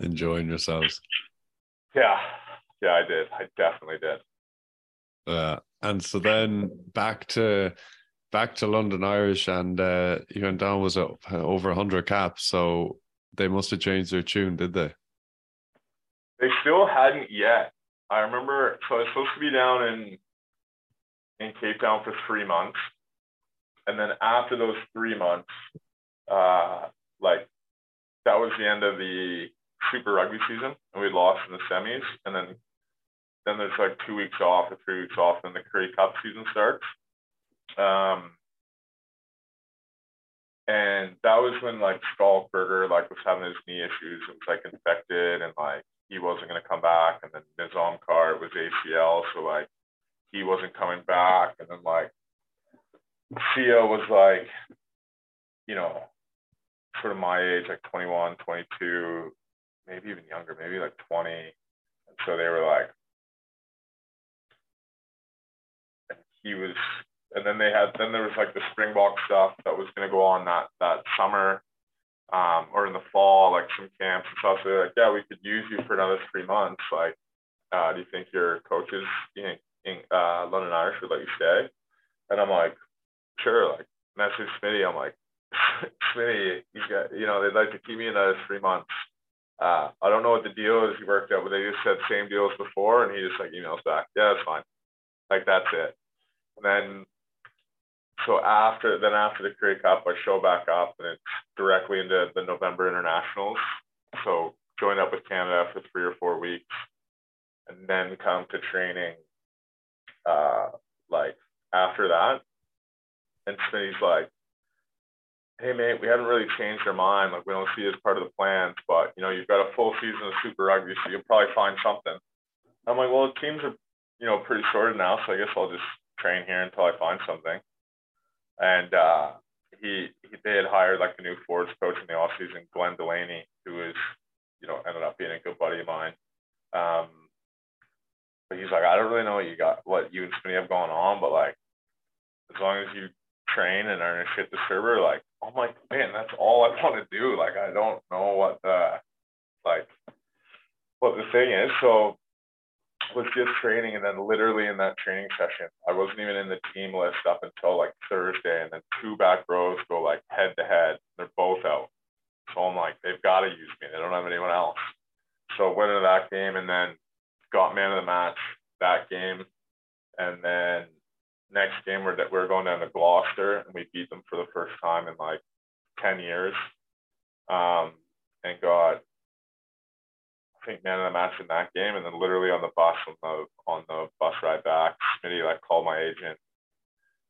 Enjoying yourselves. Yeah. Yeah, I did. I definitely did. Uh, and so then back to back to London Irish, and uh, you went down was up over hundred caps. So they must have changed their tune, did they? They still hadn't yet. I remember. So I was supposed to be down in in Cape Town for three months, and then after those three months, uh, like that was the end of the Super Rugby season, and we lost in the semis, and then then there's like two weeks off or three weeks off, and the Currie Cup season starts. Um, and that was when like Schalk Burger like was having his knee issues. It was like infected, and like he wasn't to come back. And then Nizaam Carr was ACL, so like he wasn't coming back. And then like Theo was like, you know, sort of my age, like 21, 22, maybe even younger, maybe like 20. And so they were like, and he was and then they had then there was like the springbok stuff that was going to go on that that summer um, or in the fall like some camps and stuff. So they're like yeah we could use you for another three months. Like uh, do you think your coaches in, in uh, london irish would let you stay? And i'm like sure. Like message smitty. I'm like <laughs> smitty you got you know they'd like to keep me another three months uh, I don't know what the deal is he worked out, but they just said same deal as before, and he just like emails back, yeah, that's fine. Like that's it. And then so after then after the Currie Cup, I show back up and it's directly into the November internationals. So join up with Canada for three or four weeks, and then come to training. Uh, like after that, and Smitty's like, "Hey mate, we haven't really changed our mind. Like we don't see it as part of the plans, but you know you've got a full season of Super Rugby, so you'll probably find something." I'm like, "Well, the teams are you know pretty sorted now, so I guess I'll just train here until I find something. And uh, he, he they had hired like a new forwards coach in the off season, Glenn Delaney, who is, you know ended up being a good buddy of mine. Um, but he's like, I don't really know what you got, what you and Smitty have going on, but like as long as you train and a shit the server, like I'm like, man, that's all I want to do. Like I don't know what the like what the thing is. So was just training and then literally in that training session i wasn't even in the team list up until like thursday and then two back rows go like head to head they're both out so i'm like they've got to use me they don't have anyone else so went into that game and then got man of the match that game and then next game we're, we're going down to gloucester and we beat them for the first time in like 10 years um, and got I think man of the match in that game. And then literally on the bus on the on the bus ride back, Smitty like called my agent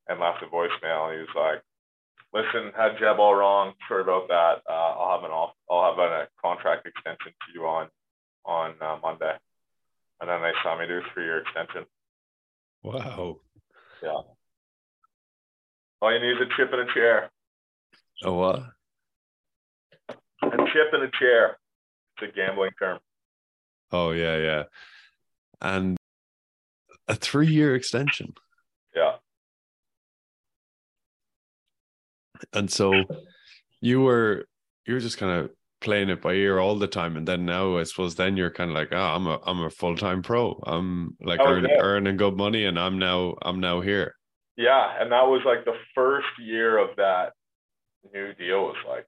and left a voicemail. He was like, "Listen, had Jebb all wrong. Sorry about that. Uh, I'll have an off. I'll have a contract extension to you on on uh, Monday." And then they saw me do a three year extension. Wow. Yeah. All you need is a chip and a chair. A what? A chip and a chair. It's a gambling term. Oh yeah, yeah. And a three year extension. Yeah. And so you were you were just kind of playing it by ear all the time, and then now I suppose then you're kind of like, oh, I'm a I'm a full time pro. I'm like oh, earning, earning good money, and I'm now I'm now here. Yeah, and that was like the first year of that new deal was like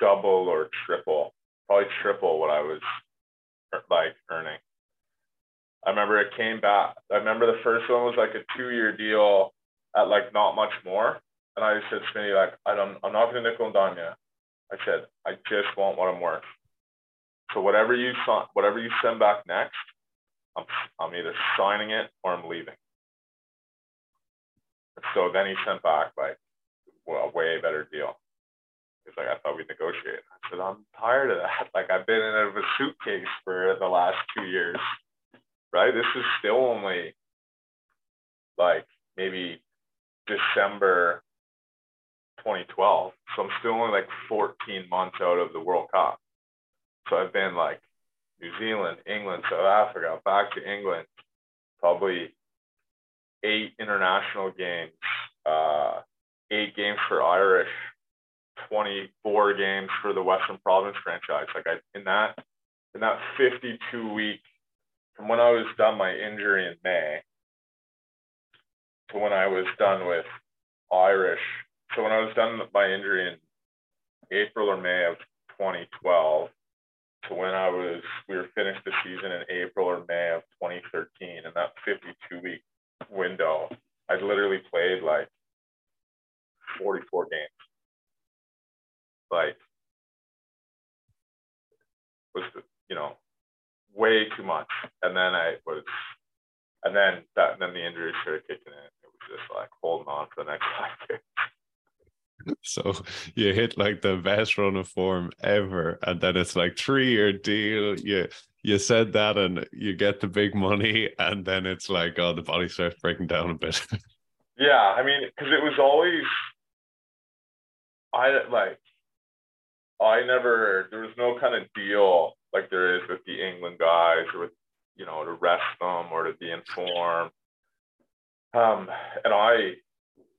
double or triple probably triple what I was like earning. I remember it came back. I remember the first one was like a two year deal at like not much more. And I said to Smitty, like, I don't, I'm not going to nickel and dime you. I said, I just want what I'm worth. So whatever you whatever you send back next, I'm, I'm either signing it or I'm leaving. So then he sent back like well, a way better deal. He's like, I thought we'd negotiate. I said, I'm tired of that. <laughs> Like, I've been in a suitcase for the last two years, right? This is still only like maybe December 2012. So I'm still only like 14 months out of the World Cup. So I've been like New Zealand, England, South Africa, back to England, probably eight international games, uh, eight games for Irish, 24 games for the Western Province franchise. Like I in that in that 52 week from when I was done my injury in May to when I was done with Irish. So when I was done with my injury in April or May of 2012 to when I was we were finished the season in April or May of 2013 in that 52 week window, I literally played like 44 games. Like was you know way too much. And then I was and then that and then the injury started kicking in. It was just like holding on for the next five years. <laughs> So you hit like the best run of form ever, and then it's like three year deal. You you said that, and you get the big money, and then it's like, oh, the body starts breaking down a bit. <laughs> yeah, I mean, because it was always, I like, I never. There was no kind of deal like there is with the England guys, or with you know to rest them or to be informed. Um, and I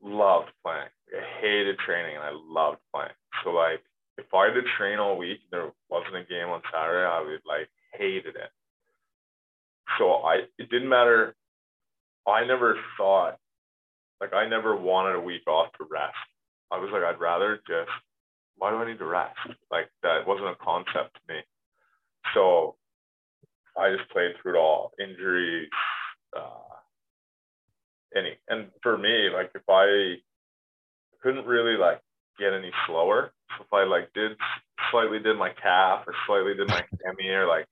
loved playing. I hated training and I loved playing. So like if I to train all week and there wasn't a game on Saturday, I would like hated it. So I it didn't matter. I never thought like I never wanted a week off to rest. I was like, I'd rather just why do I need to rest? Like that wasn't a concept to me. So I just played through it all. Injuries, uh, any and for me, like if I couldn't really like get any slower. If I like did slightly did my calf or slightly did my <laughs> hammy or like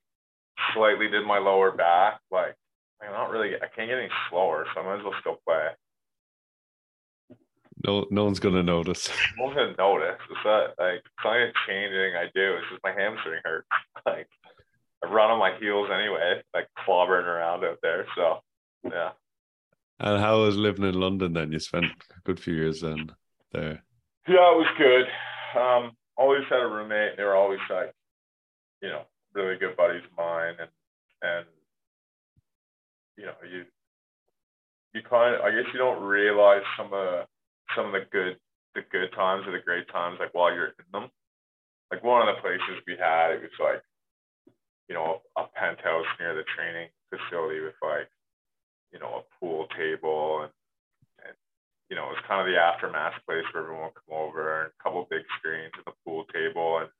slightly did my lower back, like I'm not really I can't get any slower, so I might as well still play. No, no one's gonna notice. <laughs> No one's gonna notice. It's that like it's not changing I do. It's just my hamstring hurts. <laughs> Like I run on my heels anyway, like clobbering around out there. So yeah. And how was living in London then? You spent a good few years then there. Yeah, it was good. Um, always had a roommate. They were always like, you know, really good buddies of mine, and and you know, you you kind of, I guess you don't realize some of some of the good the good times or the great times like while you're in them. Like one of the places we had, it was like, you know, a penthouse near the training facility with like you know, a pool table and, and you know, it was kind of the aftermath place where everyone would come over and a couple big screens and the pool table and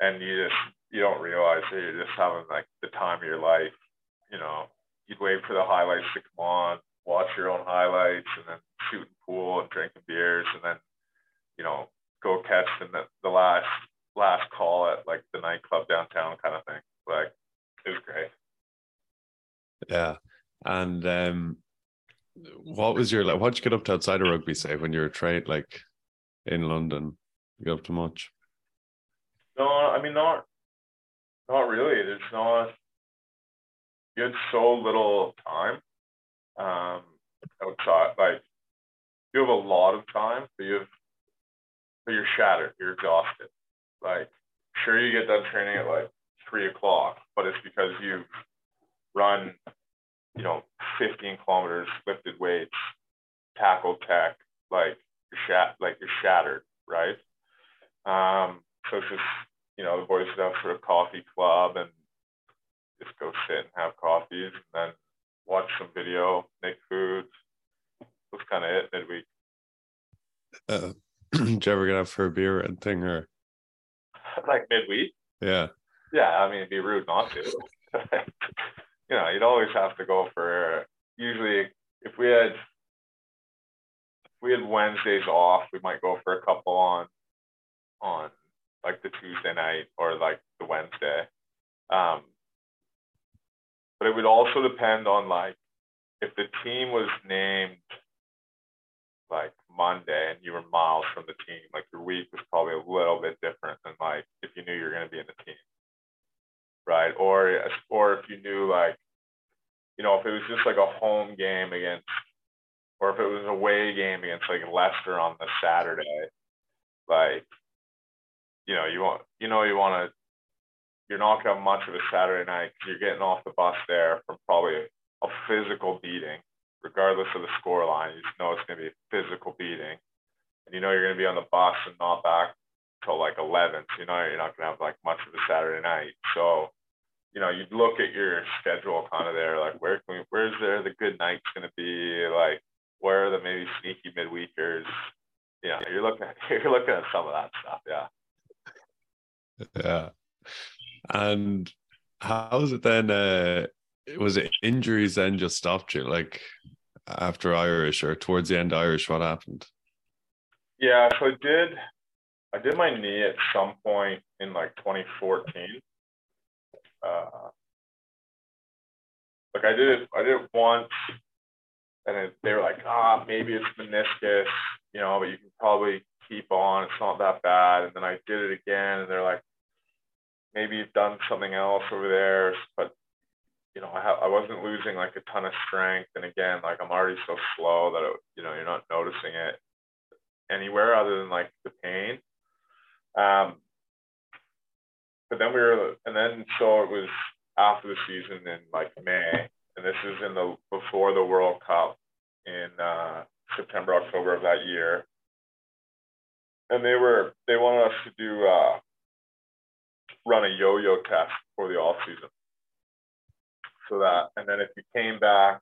and you just you don't realize that you're just having like the time of your life. You know, you'd wait for the highlights to come on, watch your own highlights, and then shooting pool and drinking beers, and then you know go catch the the last last call at like the nightclub downtown kind of thing. Like it was great. Yeah, and um, what was your like? What'd you get up to outside of rugby? Say when you were trained, like in London, you get up to much? No, I mean not, not really. There's not. You had so little time um, outside. Like you have a lot of time, but you have, but you're shattered. You're exhausted. Like sure, you get done training at like three o'clock, but it's because you've run you know, 15 kilometers, lifted weights, tackle tech, like you're shat, like you're shattered, right? Um, so it's just, you know, the boys would have sort of coffee club and just go sit and have coffees and then watch some video, make food. That's kind of it midweek. Uh, <clears throat> did you ever get out for a beer and thing or? Like midweek? Yeah. Yeah, I mean, it'd be rude not to. <laughs> you know, you'd always have to go for usually if we had if we had Wednesdays off, we might go for a couple on on like the Tuesday night or like the Wednesday. Um, but it would also depend on like if the team was named like Monday and you were miles from the team, like your week was probably a little bit different than like if you knew you were going to be in the team right? Or or if you knew like, you know, if it was just like a home game against or if it was a away game against like Leicester on the Saturday, like you know you want you know you want to you're not gonna have much of a Saturday night because you're getting off the bus there from probably a physical beating, regardless of the score line. You just know it's gonna be a physical beating, and you know you're gonna be on the bus and not back till like 11. So you know you're not gonna have like much of a Saturday night. So you know, you'd look at your schedule kind of there, like where can we, where's there the good nights going to be? Like, where are the maybe sneaky midweekers? You know, you're looking at, <laughs> you're looking at some of that stuff. Yeah. Yeah. And how was it then? Uh, was it injuries then just stopped you? Like after Irish or towards the end Irish, what happened? Yeah, so I did I did my knee at some point in like 2014 uh, like I did it, I did it once, and it, they were like, ah, maybe it's meniscus, you know, but you can probably keep on. It's not that bad. And then I did it again, and they're like, maybe you've done something else over there, but you know, I, ha- I wasn't losing like a ton of strength. And again, like I'm already so slow that it, you know you're not noticing it anywhere other than like the pain. Um, but then we were, and then so it was after the season in like May, and this is in the before the World Cup in uh, September, October of that year. And they were they wanted us to do uh, run a yo-yo test for the off season. So that, and then if you came back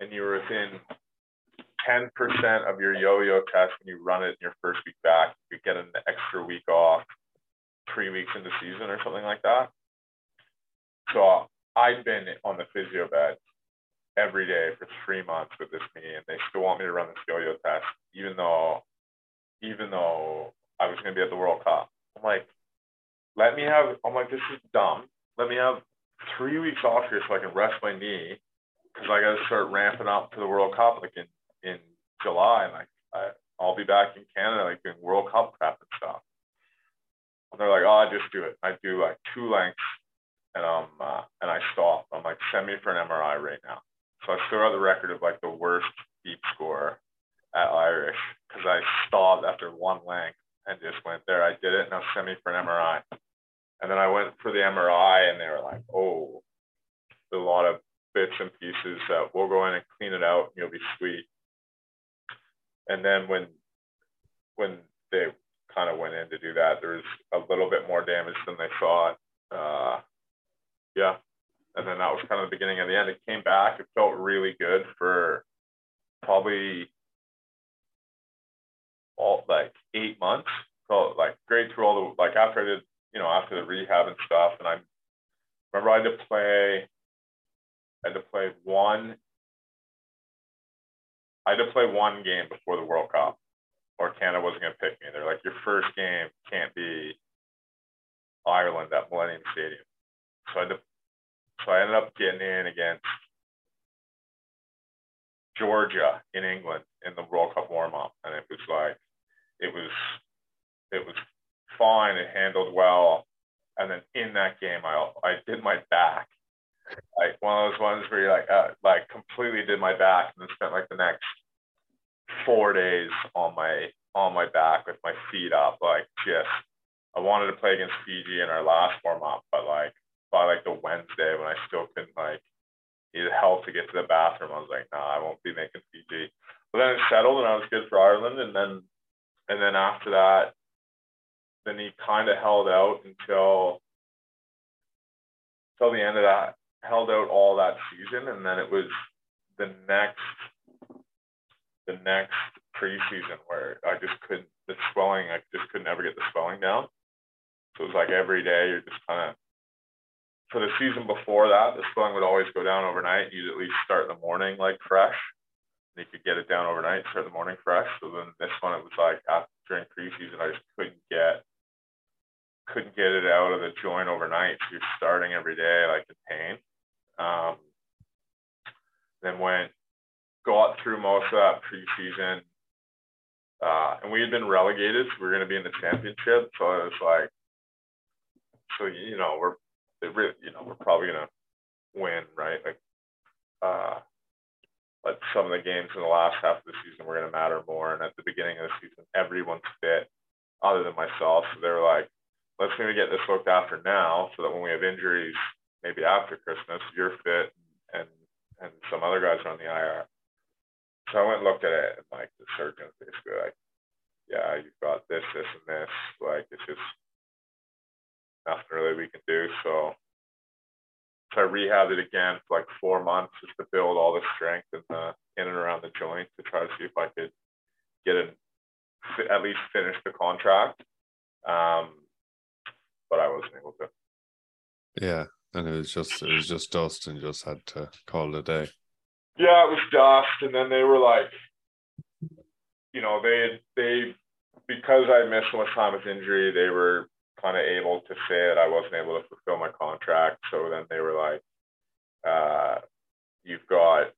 and you were within 10% of your yo-yo test when you run it in your first week back, you get an extra week off three weeks into season or something like that. So I've been on the physio bed every day for three months with this knee, and they still want me to run the yo-yo test, even though, even though I was going to be at the World Cup. I'm like, let me have. I'm like, this is dumb. Let me have three weeks off here so I can rest my knee, because I got to start ramping up to the World Cup like in in July, and like I, I'll be back in Canada like doing World Cup prep and stuff. And they're like, oh, I just do it. I do like two lengths and um uh, and I stop. I'm like, send me for an MRI right now. So I still have the record of like the worst bleep score at Irish because I stopped after one length and just went there. I did it. Now send me for an MRI. And then I went for the MRI and they were like, oh, a lot of bits and pieces that we'll go in and clean it out and you'll be sweet. And then when when they kind of went in to do that. There was a little bit more damage than they thought. Uh, yeah. And then that was kind of the beginning of the end. It came back. It felt really good for probably all like eight months. So like great through all the like after I did, you know, after the rehab and stuff. And I remember I had to play, I had to play one, I had to play one game before the World Cup or Canada wasn't going to pick me. They're like, your first game can't be Ireland at Millennium Stadium. So I, so I ended up getting in against Georgia in England in the World Cup warm up, and it was like, it was, it was fine. It handled well, and then in that game, I I did my back, like one of those ones where you like uh, like completely did my back, and then spent like the next four days on my on my back with my feet up, like just I wanted to play against Fiji in our last warm up, but like by like the Wednesday when I still couldn't like needed help to get to the bathroom, I was like, nah, I won't be making Fiji. But then it settled and I was good for Ireland, and then and then after that, then he kind of held out until until the end of that, held out all that season, and then it was the next the next preseason where I just couldn't the swelling I just couldn't ever get the swelling down. So it was like every day you're just kind of for the season before that, the swelling would always go down overnight. You'd at least start the morning like fresh. And you could get it down overnight, start the morning fresh. So then this one it was like after during preseason I just couldn't get couldn't get it out of the joint overnight. So you're starting every day like in pain. Um, then went got through most of that preseason. Uh, and we had been relegated, so we were going to be in the championship. So it was like, so you know, we're, really, you know, we're probably going to win, right? Like, uh, but some of the games in the last half of the season were going to matter more. And at the beginning of the season, everyone's fit other than myself. So they were like, let's maybe get this looked after now so that when we have injuries, maybe after Christmas, you're fit and and some other guys are on the IR. So I went and looked at it and like the surgeon's basically like, yeah, you've got this, this, and this. Like it's just nothing really we can do. So so I rehabbed it again for like four months just to build all the strength in the in and around the joint to try to see if I could get it at least finish the contract. Um, but I wasn't able to. Yeah, and it was just it was just dust, and just had to call it a day. Yeah, it was dust, and then they were like, you know, they they because I missed time with injury, they were kind of able to say that I wasn't able to fulfill my contract. So then they were like, uh, you've got,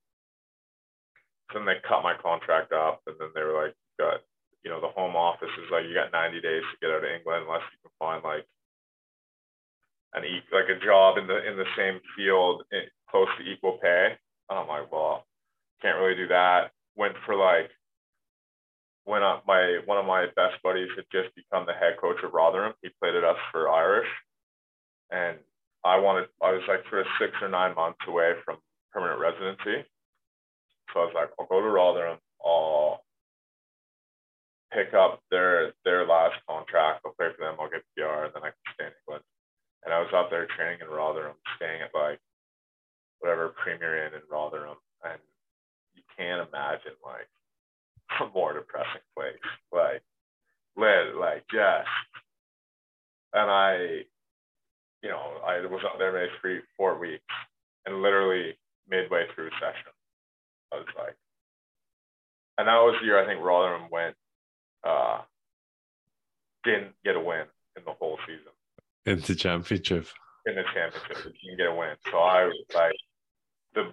then they cut my contract up and then they were like, got, you know, the home office is like, you got 90 days to get out of England unless you can find like an, e- like a job in the, in the same field in, close to equal pay. And I'm like, well, can't really do that. Went for like when my one of my best buddies had just become the head coach of Rotherham. He played at us for Irish, and I wanted. I was like sort of six or nine months away from permanent residency, so I was like, I'll go to Rotherham. I'll pick up their their last contract. I'll play for them. I'll get PR, and then I can stay in England. And I was out there training in Rotherham, staying at like whatever Premier in Rotherham, and you can't imagine like <laughs> a more depressing place. Like, lit, like just, and I, you know, I was out there maybe three, four weeks, and literally midway through session, I was like, and that was the year I think Rotherham went, uh, didn't get a win in the whole season. In the championship. In the championship, didn't get a win. So I was like, the,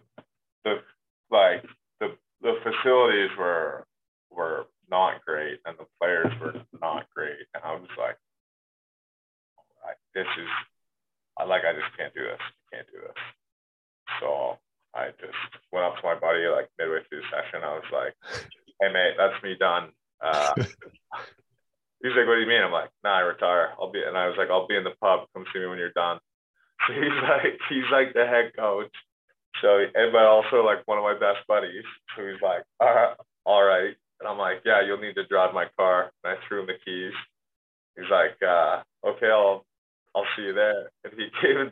the, like, the, the facilities were were not great and the players were not great. And I was like, this is, I like, I just can't do this. I Can't do this. So I just went up to my buddy like midway through the session. I was like, hey, mate, that's me done. Uh, <laughs> he's like, what do you mean? I'm like, nah, I retire. I'll be, and I was like, I'll be in the pub. Come see me when you're done. <laughs> He's like, he's like the head coach. So, and but also like one of my best buddies. So he's like, all right, all right. And I'm like, yeah, you'll need to drive my car. And I threw him the keys. He's like, uh, okay, I'll I'll see you there. And he <laughs> came and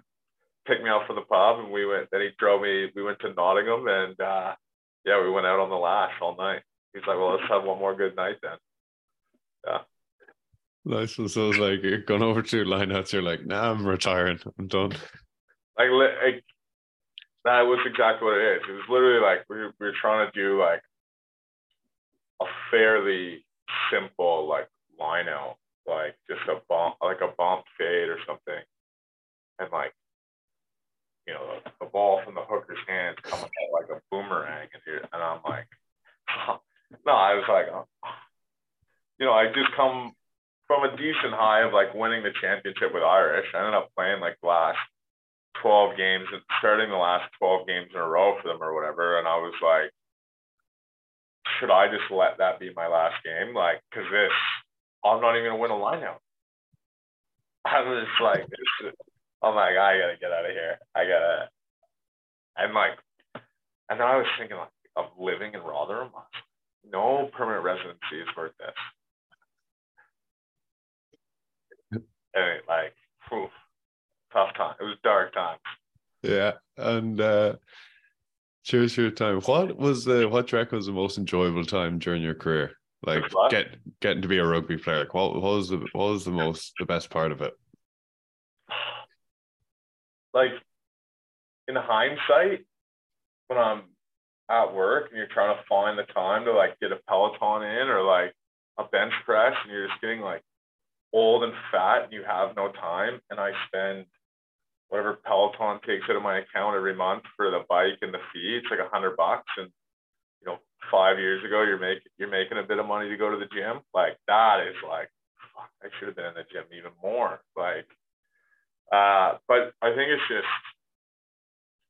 picked me up from the pub, and we went. Then he drove me. We went to Nottingham, and uh, yeah, we went out on the lash all night. He's like, well, let's have one more good night then. Yeah. Nice. So, so it's like you're going over to lineouts. You're like, nah, I'm retiring. I'm done. Like, like that was exactly what it is. It was literally like we were, we were trying to do like a fairly simple like line out, like just a bump, like a bump fade or something, and like you know the, the ball from the hooker's hand coming out like a boomerang, and here, and I'm like, <laughs> no, I was like, oh. you know, I just come from a decent high of like winning the championship with Irish. I ended up playing like the last 12 games and starting the last 12 games in a row for them or whatever. And I was like, should I just let that be my last game? Like, cause this, I'm not even gonna win a lineout. I was just like, this, I'm like, I gotta get out of here. I gotta, and like, and then I was thinking like of living in Rotherham. No permanent residency is worth this. And like, whew, tough time. It was dark time. Yeah, and uh, Cheers for your time. What was the what track was the most enjoyable time during your career? Like get getting to be a rugby player. Like what, what was the what was the most the best part of it? <sighs> Like in hindsight, when I'm at work and you're trying to find the time to like get a peloton in or like a bench press and you're just getting like old and fat and you have no time and I spend whatever Peloton takes out of my account every month for the bike and the fee. It's like a hundred bucks. And you know, five years ago, you're making you're making a bit of money to go to the gym. Like that is like, fuck, I should have been in the gym even more. Like, uh, but I think it's just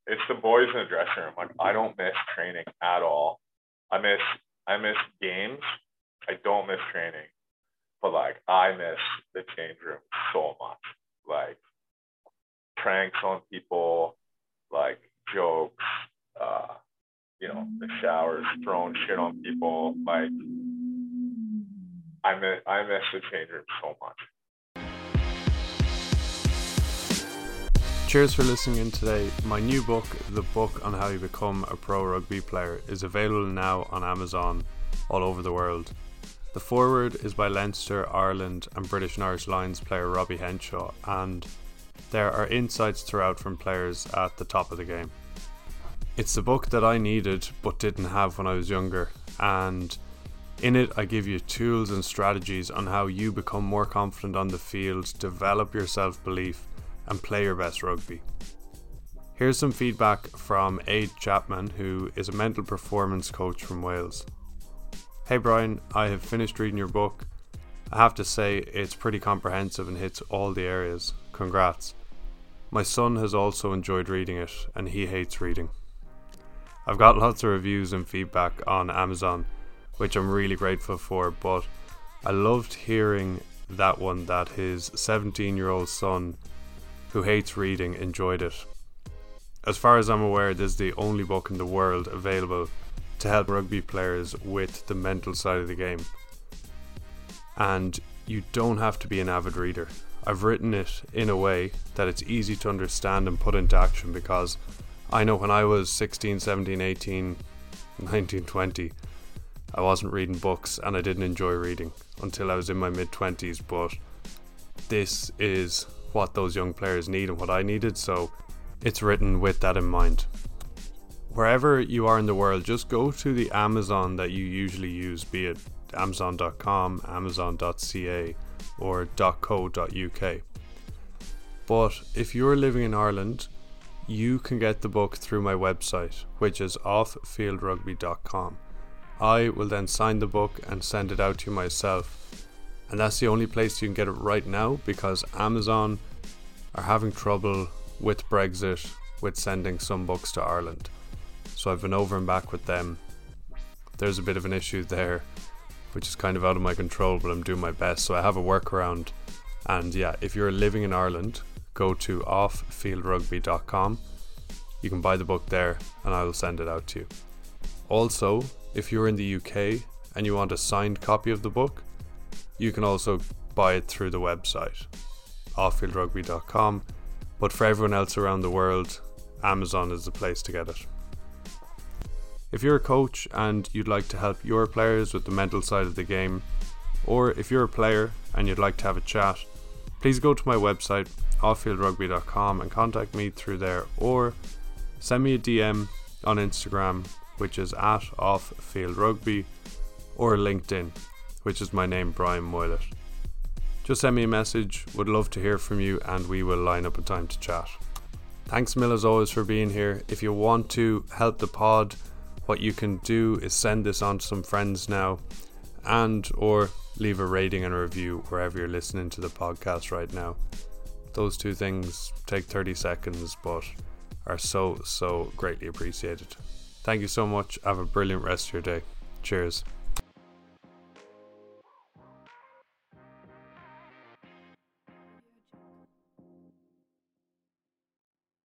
it's the boys in the dressing room. Like I don't miss training at all. I miss I miss games. I don't miss training, but like I miss the change room so much. Like pranks on people, like jokes, uh, you know, the showers, throwing shit on people. Like I miss I miss the change room so much. Cheers for listening in today. My new book, The Book on How You Become a Pro Rugby Player, is available now on Amazon all over the world. The forward is by Leinster, Ireland, and British and Irish Lions player Robbie Henshaw, and there are insights throughout from players at the top of the game. It's the book that I needed but didn't have when I was younger, and in it, I give you tools and strategies on how you become more confident on the field, develop your self belief, and play your best rugby. Here's some feedback from Aid Chapman, who is a mental performance coach from Wales. Hey Brian, I have finished reading your book. I have to say, it's pretty comprehensive and hits all the areas. Congrats. My son has also enjoyed reading it, and he hates reading. I've got lots of reviews and feedback on Amazon, which I'm really grateful for, but I loved hearing that one that his 17 year old son who hates reading, enjoyed it. As far as I'm aware, this is the only book in the world available to help rugby players with the mental side of the game. And you don't have to be an avid reader. I've written it in a way that it's easy to understand and put into action because I know when I was 16, 17, 18, <laughs> 19, 20, I wasn't reading books and I didn't enjoy reading until I was in my mid 20s. But this is what those young players need and what I needed, so it's written with that in mind. Wherever you are in the world, just go to the Amazon that you usually use, be it Amazon.com, Amazon.ca, or .co.uk. But if you're living in Ireland, you can get the book through my website, which is offfieldrugby.com. I will then sign the book and send it out to you myself and that's the only place you can get it right now because Amazon are having trouble with Brexit with sending some books to Ireland. So I've been over and back with them. There's a bit of an issue there, which is kind of out of my control, but I'm doing my best. So I have a workaround. And yeah, if you're living in Ireland, go to offfieldrugby.com. You can buy the book there and I will send it out to you. Also, if you're in the UK and you want a signed copy of the book, you can also buy it through the website, offfieldrugby.com. But for everyone else around the world, Amazon is the place to get it. If you're a coach and you'd like to help your players with the mental side of the game, or if you're a player and you'd like to have a chat, please go to my website, offfieldrugby.com, and contact me through there, or send me a DM on Instagram, which is at offfieldrugby, or LinkedIn, which is my name, Brian Moylett. Just send me a message, would love to hear from you, and we will line up a time to chat. Thanks, Mill, as always, for being here. If you want to help the pod, what you can do is send this on to some friends now and or leave a rating and a review wherever you're listening to the podcast right now. Those two things take 30 seconds but are so so greatly appreciated. Thank you so much. Have a brilliant rest of your day. Cheers.